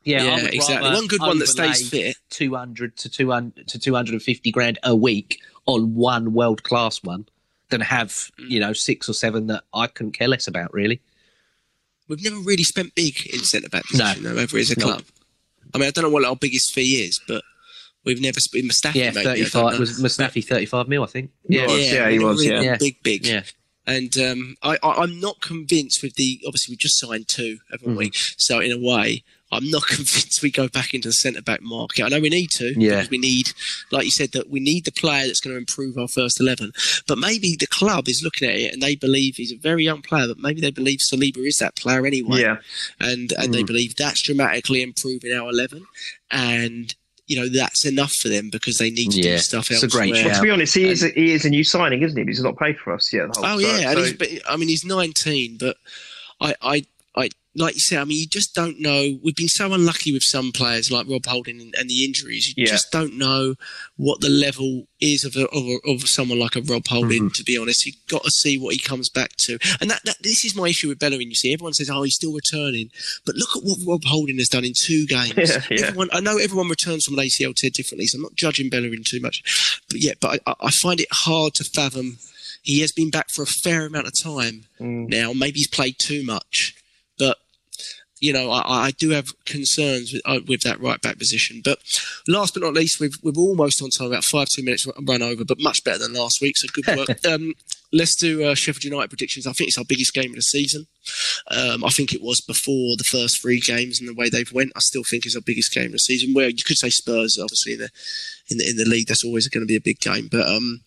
Yeah, Yeah, exactly. One good one that stays fit. 200 to 200 to 250 grand a week on one world class one than have, Mm. you know, six or seven that I couldn't care less about, really. We've never really spent big in centre back No. position, though, ever as a No. club. I mean, I don't know what our biggest fee is, but we've never spent Mustafi. Yeah, maybe, 35 was Mustafi 35 mil, I think. Yeah. Yeah. yeah, he was, really yeah. Yeah. Big, big. Yeah. And um, I, I, I'm not convinced with the. Obviously, we just signed two, haven't we? Mm-hmm. So in a way, I'm not convinced we go back into the centre back market. I know we need to, Yeah. because we need, like you said, that we need the player that's going to improve our first eleven. But maybe the club is looking at it and they believe he's a very young player, but maybe they believe Saliba is that player anyway, Yeah, and and they mm. believe that's dramatically improving our eleven, and you know that's enough for them because they need to Yeah. do stuff It's a elsewhere. great well, to shout. be honest, he is a, he is a new signing, isn't he? But he's not paid for us yet. the whole Oh time, yeah, and so- he's, but, I mean he's 19, but I, I, I, like you said, I mean you just don't know. We've been so unlucky with some players like Rob Holding and, and the injuries. You Yeah. just don't know what the level is of a, of, a, of someone like a Rob Holding. Mm-hmm. To be honest, you've got to see what he comes back to. And that, that this is my issue with Bellerin. You see, everyone says, "Oh, he's still returning," but look at what Rob Holding has done in two games. Yeah, yeah. Everyone, I know everyone returns from an ACL tear differently, so I'm not judging Bellerin too much. But yeah, but I, I find it hard to fathom. He has been back for a fair amount of time Mm. now. Maybe he's played too much, you know, I, I do have concerns with, uh, with that right back position. But last but not least, we've we're almost on time, about five two minutes run over, but much better than last week. So good work. um, let's do uh, Sheffield United predictions. I think it's our biggest game of the season. Um, I think it was before the first three games and the way they've went. I still think it's our biggest game of the season. Where you could say Spurs, obviously in the in the, in the league, that's always going to be a big game. But um,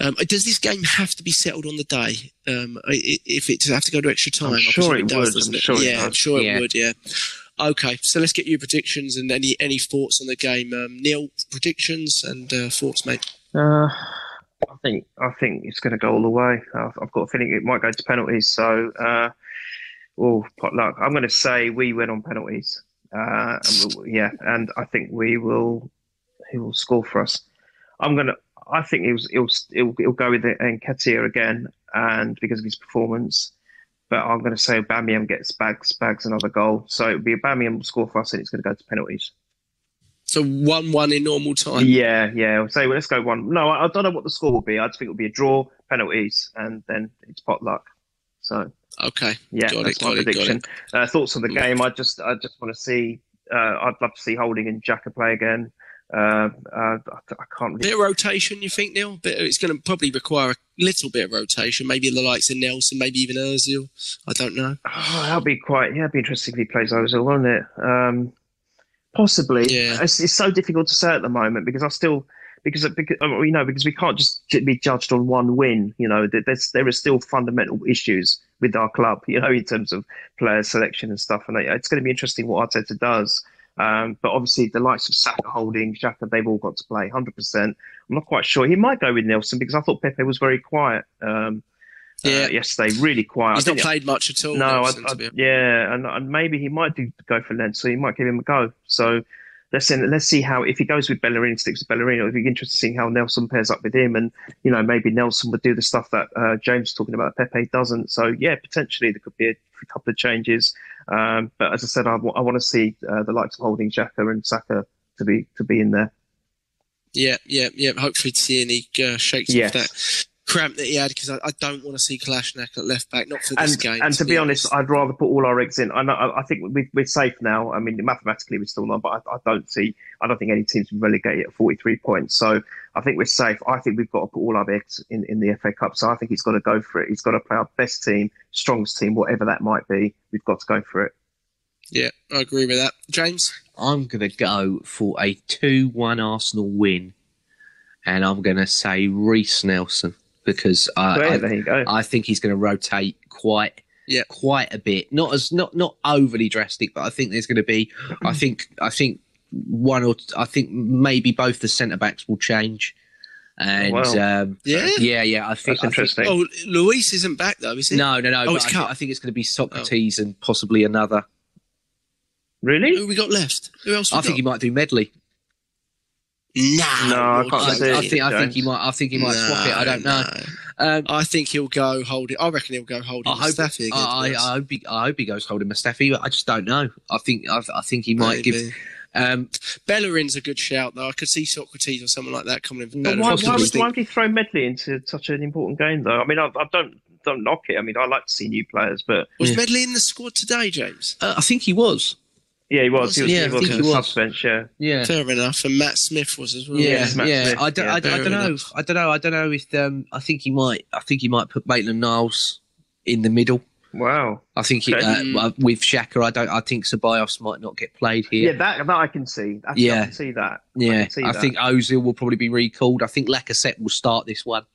um, does this game have to be settled on the day? Um, i- i- if it does have to go to extra time, I'm sure presume it does, would. I'm it? sure it yeah, I'm does. sure Yeah. it would. Yeah. Okay, so let's get your predictions and any any thoughts on the game. Um, Neil, predictions and uh, thoughts, mate. Uh, I think I think it's going to go all the way. I've, I've got a feeling it might go to penalties. So, uh, oh, pot luck. I'm going to say we win on penalties. Uh, and we'll, yeah, and I think we will. He will score for us. I'm going to. I think he'll he'll he'll, he'll go with Nketiah again, and because of his performance. But I'm going to say Bamian gets bags bags another goal. So it'll be Bamian will score for us, and it's going to go to penalties. So one one in normal time. Yeah, yeah. So let's go one. No, I, I don't know what the score will be. I just think it'll be a draw, penalties, and then it's pot luck. So Okay. yeah, Got that's it, my it, prediction. Uh, thoughts on the game? I just, I just want to see. Uh, I'd love to see Holding and Xhaka play again. Uh, uh, I, I can't really. Bit of rotation, you think, Neil? Bit, it's going to probably require a little bit of rotation. Maybe the likes of Nelson, maybe even Özil. I don't know. Oh, that'll be quite. Yeah, it'd be interesting if he plays Ozil, won't it? Um, possibly. Yeah. It's, it's so difficult to say at the moment because I still. Because, because uh, you know, because we can't just be judged on one win. You know, There- there's there are still fundamental issues with our club. You know, in terms of player selection and stuff. And it's going to be interesting what Arteta does. Um, but obviously, the likes of Saka, Holding, Xhaka, they've all got to play 100%. I'm not quite sure. He might go with Nelson because I thought Pepe was very quiet um, Yeah. uh, yesterday, really quiet. He's I not played much at all. no, I, Nelson, to I, be- yeah, and, and maybe he might do go for Lens, so he might give him a go. So let's see, let's see how if he goes with Bellerin, sticks with Bellerin. It'll be interesting to see how Nelson pairs up with him, and you know maybe Nelson would do the stuff that uh, James was talking about. Pepe doesn't. So yeah, potentially there could be a couple of changes. Um, but as I said, I, want to see uh, the likes of Holding Xhaka and Saka to be to be in there. Yeah, yeah, yeah. Hopefully, Tierney uh, shakes Yes. off that cramp that he had because I, I don't want to see Kolasinac at left back, not for this and, game. and to be honest, I'd rather put all our eggs in. I know, I I think we, we're safe now. I mean, mathematically we're still not, but I, I don't see. I don't think any teams will relegate at 43 points. So I think we're safe. I think we've got to put all our eggs in, in the FA Cup. So I think he's got to go for it. He's got to play our best team, strongest team, whatever that might be. We've got to go for it. yeah, I agree with that. James, I'm going to go for a 2 1 Arsenal win. And I'm going to say Reiss Nelson because I, So, I, there you go. I think he's going to rotate quite Yeah. quite a bit. Not as not not overly drastic, but I think there's going to be. I think I think one or I think maybe both the centre backs will change. And Wow. um, Yeah? yeah, yeah. I think That's I think- interesting. oh, Luiz isn't back though, is he? no, no, no. Oh, it's I, cut. think, I think it's going to be Sokratis and possibly another. really? Who we got left? Who else? We I think he might do Medley. Nah, No, I can't I, see it. I think I think he might. I think he might swap it. I don't know. No. Um, I think he'll go hold it. I reckon he'll go hold it. I hope, Mustafi against I, I. I hope he, I hope he goes Holding Mustafi, but I just don't know. I think I, I think he might give. Maybe. Um, Bellerin's a good shout though. I could see Sokratis or someone like that coming in. For But why, why, would, why would he throw Medley into such an important game, though? I mean, I, I don't don't knock it. I mean, I like to see new players, but Was Yeah. Medley in the squad today, James? uh, I think he was. Yeah, he was. He was, Yeah, he was in he the was. Yeah. Yeah. Fair enough. And Matt Smith was as well. Yeah, Yes, Matt yeah. Smith, I don't, yeah, I, don't- I don't know. enough. I don't know. I don't know if um, I think he might. I think he might put Maitland Niles in the middle Wow. I think it, Okay. uh, with Xhaka, I don't. I think Ceballos might not get played here. Yeah, that that I can see. Actually, Yeah. I can see that. I, Yeah, can see I that. think Ozil will probably be recalled. I think Lacazette will start this one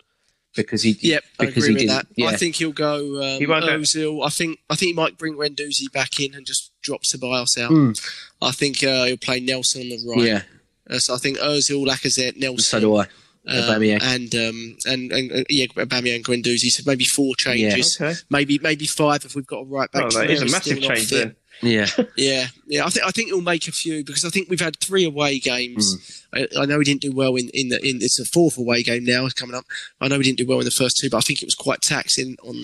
because he. Yep, I agree he with didn't. that. Yeah, I think he'll go um, He won't go- Ozil. I think I think he might bring Guendouzi back in and just drop Ceballos out. Mm. I think uh, he'll play Nelson on the right. yeah. Uh, so I think Ozil, Lacazette, Nelson, So do I. um, Aubameyang. and um, and and uh, yeah, Aubameyang and Guendouzi. So maybe four changes, Okay. maybe maybe five if we've got a right back. Oh, that is a massive change fit. then. Yeah, Yeah, yeah. I think I think it'll make a few because I think we've had three away games. Hmm. I, I know we didn't do well in in the in it's a fourth away game now coming up. I know we didn't do well in the first two, but I think it was quite taxing on.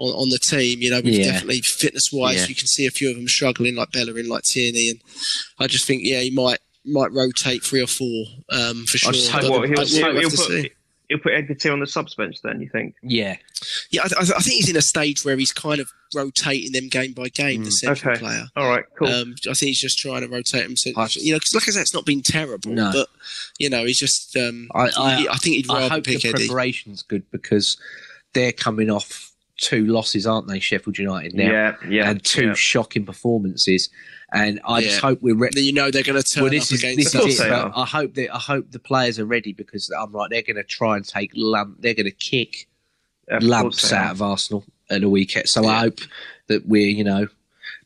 On, on the team, you know, we've Yeah. definitely fitness wise, Yeah. you can see a few of them struggling, like Bellerin, like Tierney, and I just think, yeah, he might might rotate three or four um, for sure. I just hope What, he'll, we'll he'll, he'll put, see. He'll put Edgar T on the subs bench then, you think? yeah, Yeah, I, th- I think he's in a stage where he's kind of rotating them game by game, the central Mm. Okay. player. All right, cool. Um, I think he's just trying to rotate him. So, you know, because like I said, it's not been terrible, No. but you know, he's just. Um, I- I- he- I think he'd I rather hope the pick Eddie. preparation's good because they're coming off two losses, aren't they? Sheffield United now, yeah, yeah. and two yeah. shocking performances. And I just hope we're ready. Then you know they're going to turn Well, this up is against. this Of course is it. they But are. I hope that I hope the players are ready because I'm right. They're going to try and take lump. They're going to kick Of lumps out of Arsenal at the weekend. So Yeah. I hope that we're you know a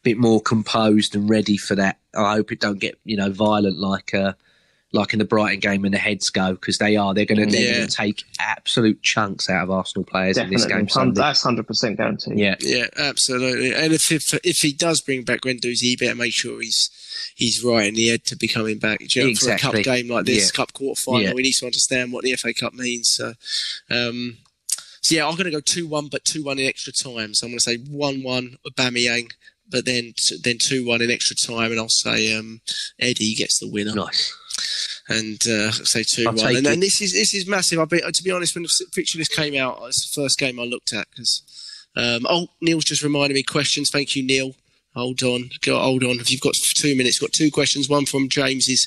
bit more composed and ready for that. I hope it don't get you know violent like uh, like in the Brighton game when the heads go because they are. They're going to Yeah. take absolute chunks out of Arsenal players in this game Sunday. That's hundred percent guaranteed. Yeah, Yeah, absolutely. And if, if if he does bring back Guendouzi, he better make sure he's he's right in the head to be coming back. You know, For a cup game like this, Yeah. cup quarter final, Yeah. we need to understand what the FA Cup means. So, um, so yeah, I'm going to go two one, but two one in extra time. So I'm going to say one one Aubameyang, but then t- then two one in extra time, and I'll say um, Eddie gets the winner nice. And uh, say two I'll one. And, and this is this is massive. I've been, to be honest, when the fixture list came out, it's the first game I looked at because. Um, oh, Neil's just reminded me questions. Thank you, Neil. Hold on, go, hold on. If you've got two minutes, got two questions. One from James's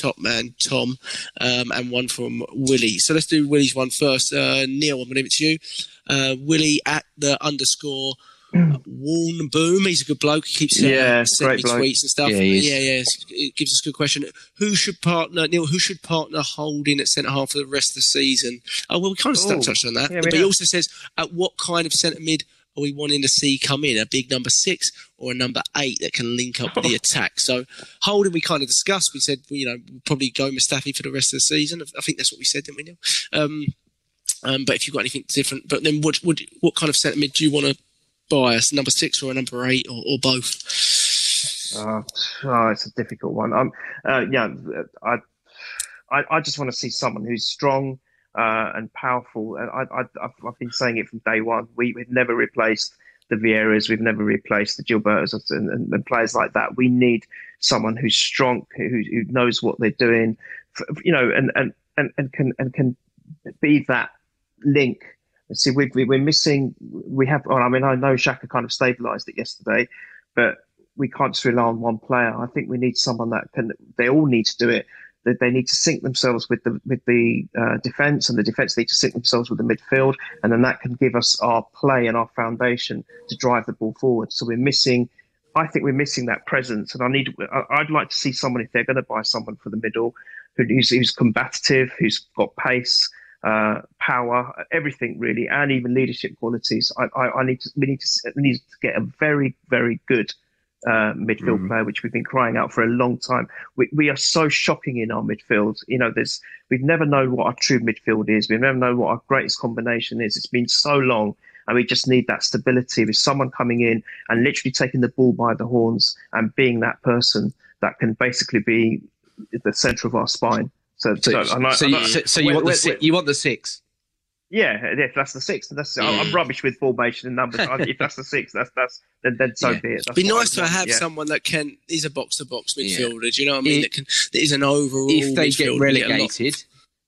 top man Tom, um, and one from Willie. So let's do Willie's one first. Uh, Neil, I'm going to give it to you. Uh, Willie at the underscore. Warn Boom, he's a good bloke. He keeps uh, Yeah, sending great tweets and stuff. Yeah, yeah, yeah. It gives us a good question. Who should partner Neil? Who should partner Holding at centre half for the rest of the season? Oh well, we kind of Ooh. touched on that. Yeah, but he also says, at what kind of centre mid are we wanting to see come in? A big number six or a number eight that can link up with the attack? So Holding, we kind of discussed. We said, you know, we'll probably go Mustafi for the rest of the season. I think that's what we said, didn't we, Neil? Um, um, but if you've got anything different, but then what, what, what kind of centre mid do you want to A number six or a number eight or, or both? Uh, oh, it's a difficult one. Um, uh, yeah, I, I, I just want to see someone who's strong uh, and powerful. And I, I, I've, I've been saying it from day one. We, we've never replaced the Vieiras, we've never replaced the Gilbertos and, and, and players like that. We need someone who's strong, who, who knows what they're doing, you know, and, and, and, and can and can be that link. See, we, we, we're missing. We have. Well, I mean, I know Xhaka kind of stabilised it yesterday, but we can't just rely on one player. I think we need someone that can. They all need to do it. That they need to sync themselves with the with the uh, defense, and the defense need to sync themselves with the midfield, and then that can give us our play and our foundation to drive the ball forward. So we're missing. I think we're missing that presence, and I need. I'd like to see someone if they're going to buy someone for the middle, who- who's, who's combative, who's got pace, uh, power, everything really, and even leadership qualities. I, I, I need to. We need to. We need to get a very, very good uh, midfield player, which we've been crying out for a long time. We, we are so shocking in our midfield. You know, there's we've never known what our true midfield is. We've never known what our greatest combination is. It's been so long, and we just need that stability with someone coming in and literally taking the ball by the horns and being that person that can basically be the centre of our spine. So, So, so, I- so, you, so, so you want the six, you want the six. yeah, if that's the six, that's I'm, I'm rubbish with formation and numbers. If that's the six, that's that's then, then so Yeah. be it. That's Be what I nice to want, have yeah. someone that can is a box to box Yeah. midfielder. Do you know what I mean? If- that can that is an overall. If they get a lot- relegated,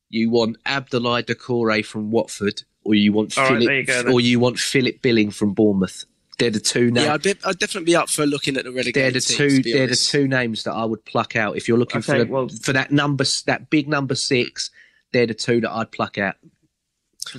you want Abdoulaye Doucouré from Watford, or you want All right, Philip, there you go or you want Philip Billing from Bournemouth. They're the two names. Yeah, I'd, be, I'd definitely be up for looking at the they're relegated the teams, two. to They're the two names that I would pluck out if you're looking for the, well- for that number, that big number six. They're the two that I'd pluck out.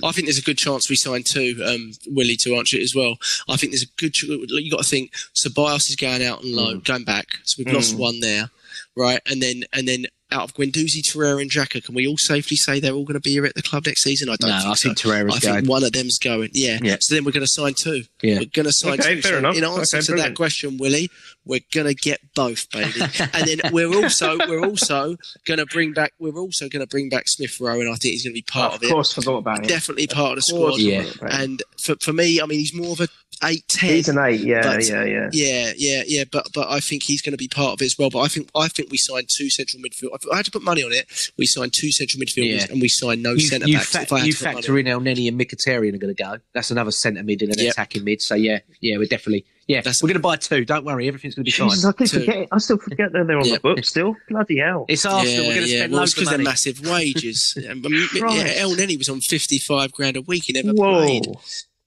I think there's a good chance we sign two. Um, Willie to answer it as well. I think there's a good. ch- You got to think. So Bios is going out on loan, going back. So we've lost one there, right? And then and then out of Guendouzi, Torreira, and Xhaka, can we all safely say they're all going to be here at the club next season? I don't No, think I so. think Torreira's I going. think one of them's going. Yeah. Yeah. So then we're going to sign two. Yeah. We're going to sign Okay, two. fair So enough. In answer Okay, to brilliant. that question, Willie, we're going to get both, baby. and then we're also we're also going to bring back we're also going to bring back Smith Rowe, and I think he's going to be part of of it. Of course, forgot about it. Definitely part of the Of course squad. Yeah. forgot about it. And for, for me, I mean, he's more of a 8 10. He's an eight. Yeah, But- yeah, yeah. Yeah, yeah, yeah, but but I think he's going to be part of it as well. But I think I think we signed two central midfield. If I had to put money on it, we signed two central midfielders Yeah. and we signed no You, centre you, backs. fa- if I had you to factor in Elneny and Mkhitaryan are going to go. That's another centre mid and an Yep. attacking mid. So yeah, yeah, we're definitely yeah. That's- we're going to buy two. Don't worry, everything's going to be fine. I keep forgetting. I still forget that they're on Yeah. the book still. Bloody hell! It's Arsenal. Yeah, we're going to yeah. spend Well, loads of because they're money. massive wages. Yeah, um, but, yeah, Elneny was on fifty-five grand a week. He never Whoa! played.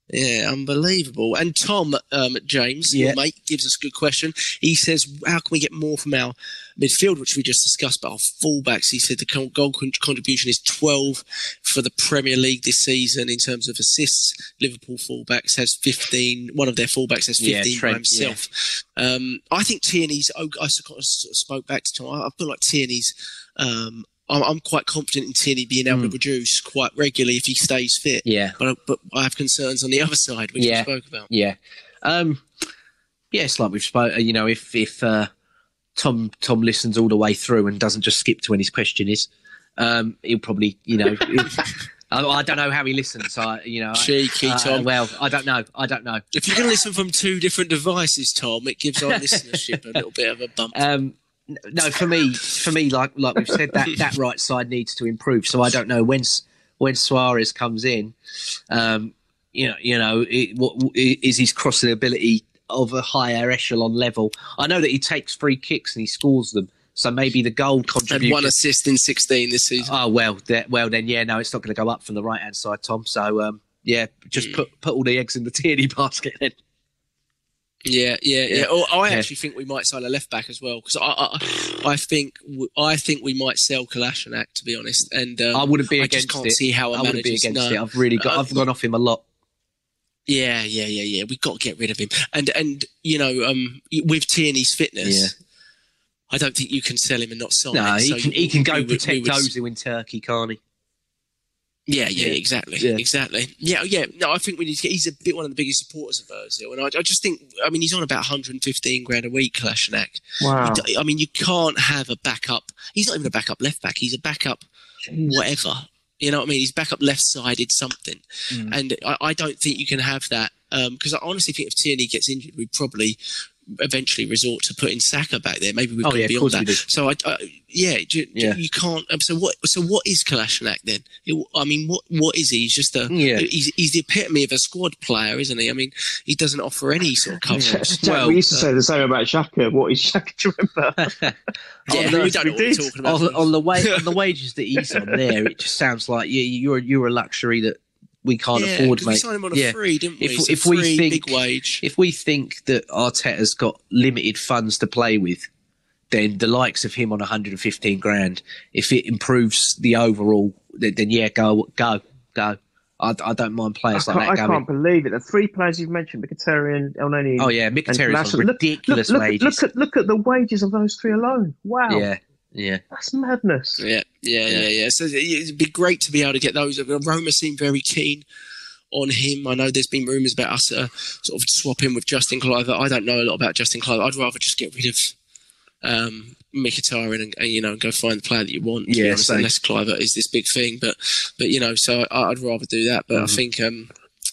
Yeah, unbelievable. And Tom um, James, Yeah. your mate, gives us a good question. He says, "How can we get more from our midfield, which we just discussed, but our fullbacks?" He said the goal contribution is twelve for the Premier League this season in terms of assists. Liverpool fullbacks has fifteen. One of their fullbacks has Yeah, fifteen by Trent, himself. Um, I think Tierney's. I sort of spoke back to Tom. I I feel like Tierney's. Um, I'm, I'm quite confident in Tierney being able to produce quite regularly if he stays fit. Yeah, But, I- but I have concerns on the other side, which Yeah. we spoke about. yeah, um, yeah. It's like we've spoken. You know, if if uh, Tom Tom listens all the way through and doesn't just skip to when his question is, um, he'll probably you know. I, I don't know how he listens. I, you know, I- Cheeky, uh, Tom. well, I don't know. I don't know. If you can listen from two different devices, Tom, it gives our listenership a little bit of a bump. Um, no, for me, for me, like like we've said, that that right side needs to improve. So I don't know when when Soares comes in. Um, you know, you know, it, what is his crossing ability of a higher echelon level? I know that he takes free kicks and he scores them. So maybe the goal Had contribution. one assist in 16 this season. Oh well, that, well then, yeah, no, it's not going to go up from the right hand side, Tom. So um, yeah, just put put all the eggs in the Tierney basket then. Yeah, yeah, yeah. Yeah. Oh, I Yeah. actually think we might sign a left back as well because I, I, I think, I think we might sell Kolasinac to be honest. And um, I wouldn't be I against just can't it. see how I wouldn't be against no. it. I've really got. Uh, I've gone off him a lot. Yeah, yeah, yeah, yeah. We've got to get rid of him. And and you know, um, with Tierney's fitness, Yeah. I don't think you can sell him and not sign No, him. he So can he can go we we protect would- Ozil in Turkey, can't he? Yeah, yeah, Yeah. exactly, Yeah. exactly. Yeah, yeah. No, I think we need to get. He's a bit one of the biggest supporters of Ozil, and I, I just think. I mean, he's on about 115 grand a week, Kolasinac. Wow. I mean, you can't have a backup. He's not even a backup left back. He's a backup whatever. You know what I mean? He's backup left sided something, Mm. and I, I don't think you can have that because I honestly think if Tierney gets injured, we probably eventually resort to putting Saka back there. Maybe we've Oh, gone yeah, beyond that. So I, I yeah, do, do- Yeah. you can't. Um, so what? So what is Kolasinac then? It- I mean, what what is he? He's just a. Yeah. He's, he's the epitome of a squad player, isn't he? I mean, he doesn't offer any sort of coverage. Jack, Well, we used to say the same about Xhaka. What is Xhaka? Do you remember? yeah, no, we don't know what we we're talking about. on, on the way on the wages that he's on there, it just sounds like you, you're you're a luxury that we can't yeah, afford, 'cause we signed him on a Yeah. free, didn't we? If- So if we think- big wage. If we think that Arteta's got limited funds to play with, then the likes of him on 115 grand, if it improves the overall, then, then yeah, go go go. I, I don't mind players can't, like I that going. can't believe it. The three players you've mentioned, Mkhitaryan, Elneny, Oh yeah, and Mkhitaryan's on Look- ridiculous look, look, wages. Look at look at the wages of those three alone. Wow, yeah, yeah. that's madness. Yeah, yeah, Yeah. yeah, yeah. So it'd be great to be able to get those. Roma seem very keen on him. I know there's been rumours about us uh, sort of swapping with Justin Kluivert. I don't know a lot about Justin Kluivert. I'd rather just get rid of um, Mkhitaryan and, and you know go find the player that you want. Yeah, honest, unless Kluivert is this big thing, but but you know, so I, I'd rather do that. But I Mhm. think. Um,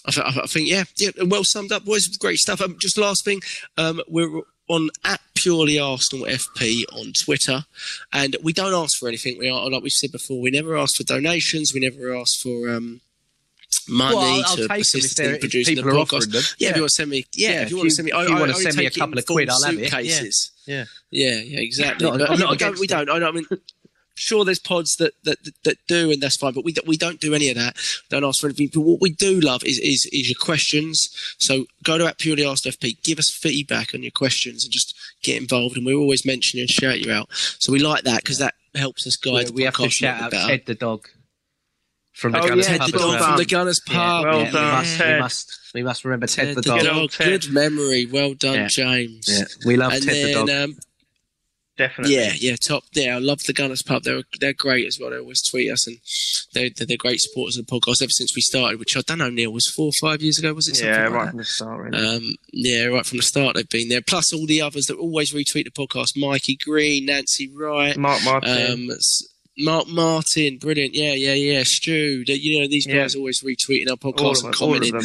I, th- I think yeah, yeah, well summed up, boys. Great stuff. Um, just last thing, um, we're on at purely Arsenal FP on Twitter, and we don't ask for anything. We are like we've said before. We never ask for donations. We never ask for um, money Well, I'll, I'll to take assist in producing the podcast. them. Yeah, if you want to send me, yeah, Yeah, if if you want to send me, I, you I, wanna send me a couple of quid, I'll have it. Yeah. Yeah. yeah, yeah, exactly. Not- but not we don't. We don't- I mean. Sure, there's pods that, that that do, and that's fine. But we don't- we don't do any of that. Don't ask for anything. But what we do love is is, is your questions. So go to at purely asked FP, give us feedback on your questions, and just get involved. And we always mention you and shout you out. So we like that because that helps us guide. we the have to shout out better. Ted the dog. from the Oh, Gunners yeah, pub Ted the dog well. from the done. Gunners Yeah, well yeah, we done, must, we must, we must remember Ted, Ted the the dog. Good dog. Ted. Good memory. Well done, Yeah. James. Yeah, we love And Ted the then, dog. um, Definitely. yeah, yeah, top. Yeah, I love the Gunners pub. They're they're great as well. They always tweet us, and they're they're, they're great supporters of the podcast ever since we started. Which I don't know, Neil was four or five years ago. Was it? Something Yeah, like right that? from the start, really. Um, yeah, right from the start they've been there. Plus all the others that always retweet the podcast: Mikey Green, Nancy Wright, Mark Martin. um, Mark Martin, brilliant. Yeah, yeah, yeah. Stu, you know these Yeah. guys always retweeting our podcast and them. All of commenting.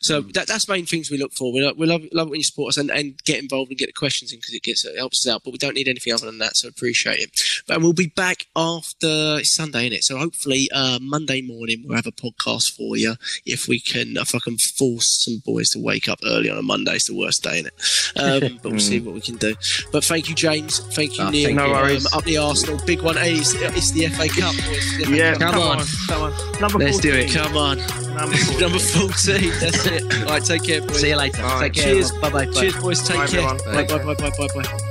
So that, that's main things we look for. We love, we love, love it when you support us and, and get involved and get the questions in because it gets it helps us out. But we don't need anything other than that, so appreciate it. But we'll be back after it's Sunday, innit? So hopefully uh, Monday morning we'll have a podcast for you if we can. If I can force some boys to wake up early on a Monday, it's the worst day, innit? Um, but we'll see what we can do. But thank you, James. Thank you, Ah, Neil. thank. No worries. Um, up the Arsenal, big one. Hey, it's, it's the FA Cup. boys. The FA Yeah, Cup. Come come, on. on. Come on. Number Let's do it. Come on, Number 14. number fourteen. That's it. All right, take care, boys. See you later. Bye. Take care. Cheers. Bye bye. Cheers, boys. Take Bye, care. Bye, bye, bye, bye, bye, bye.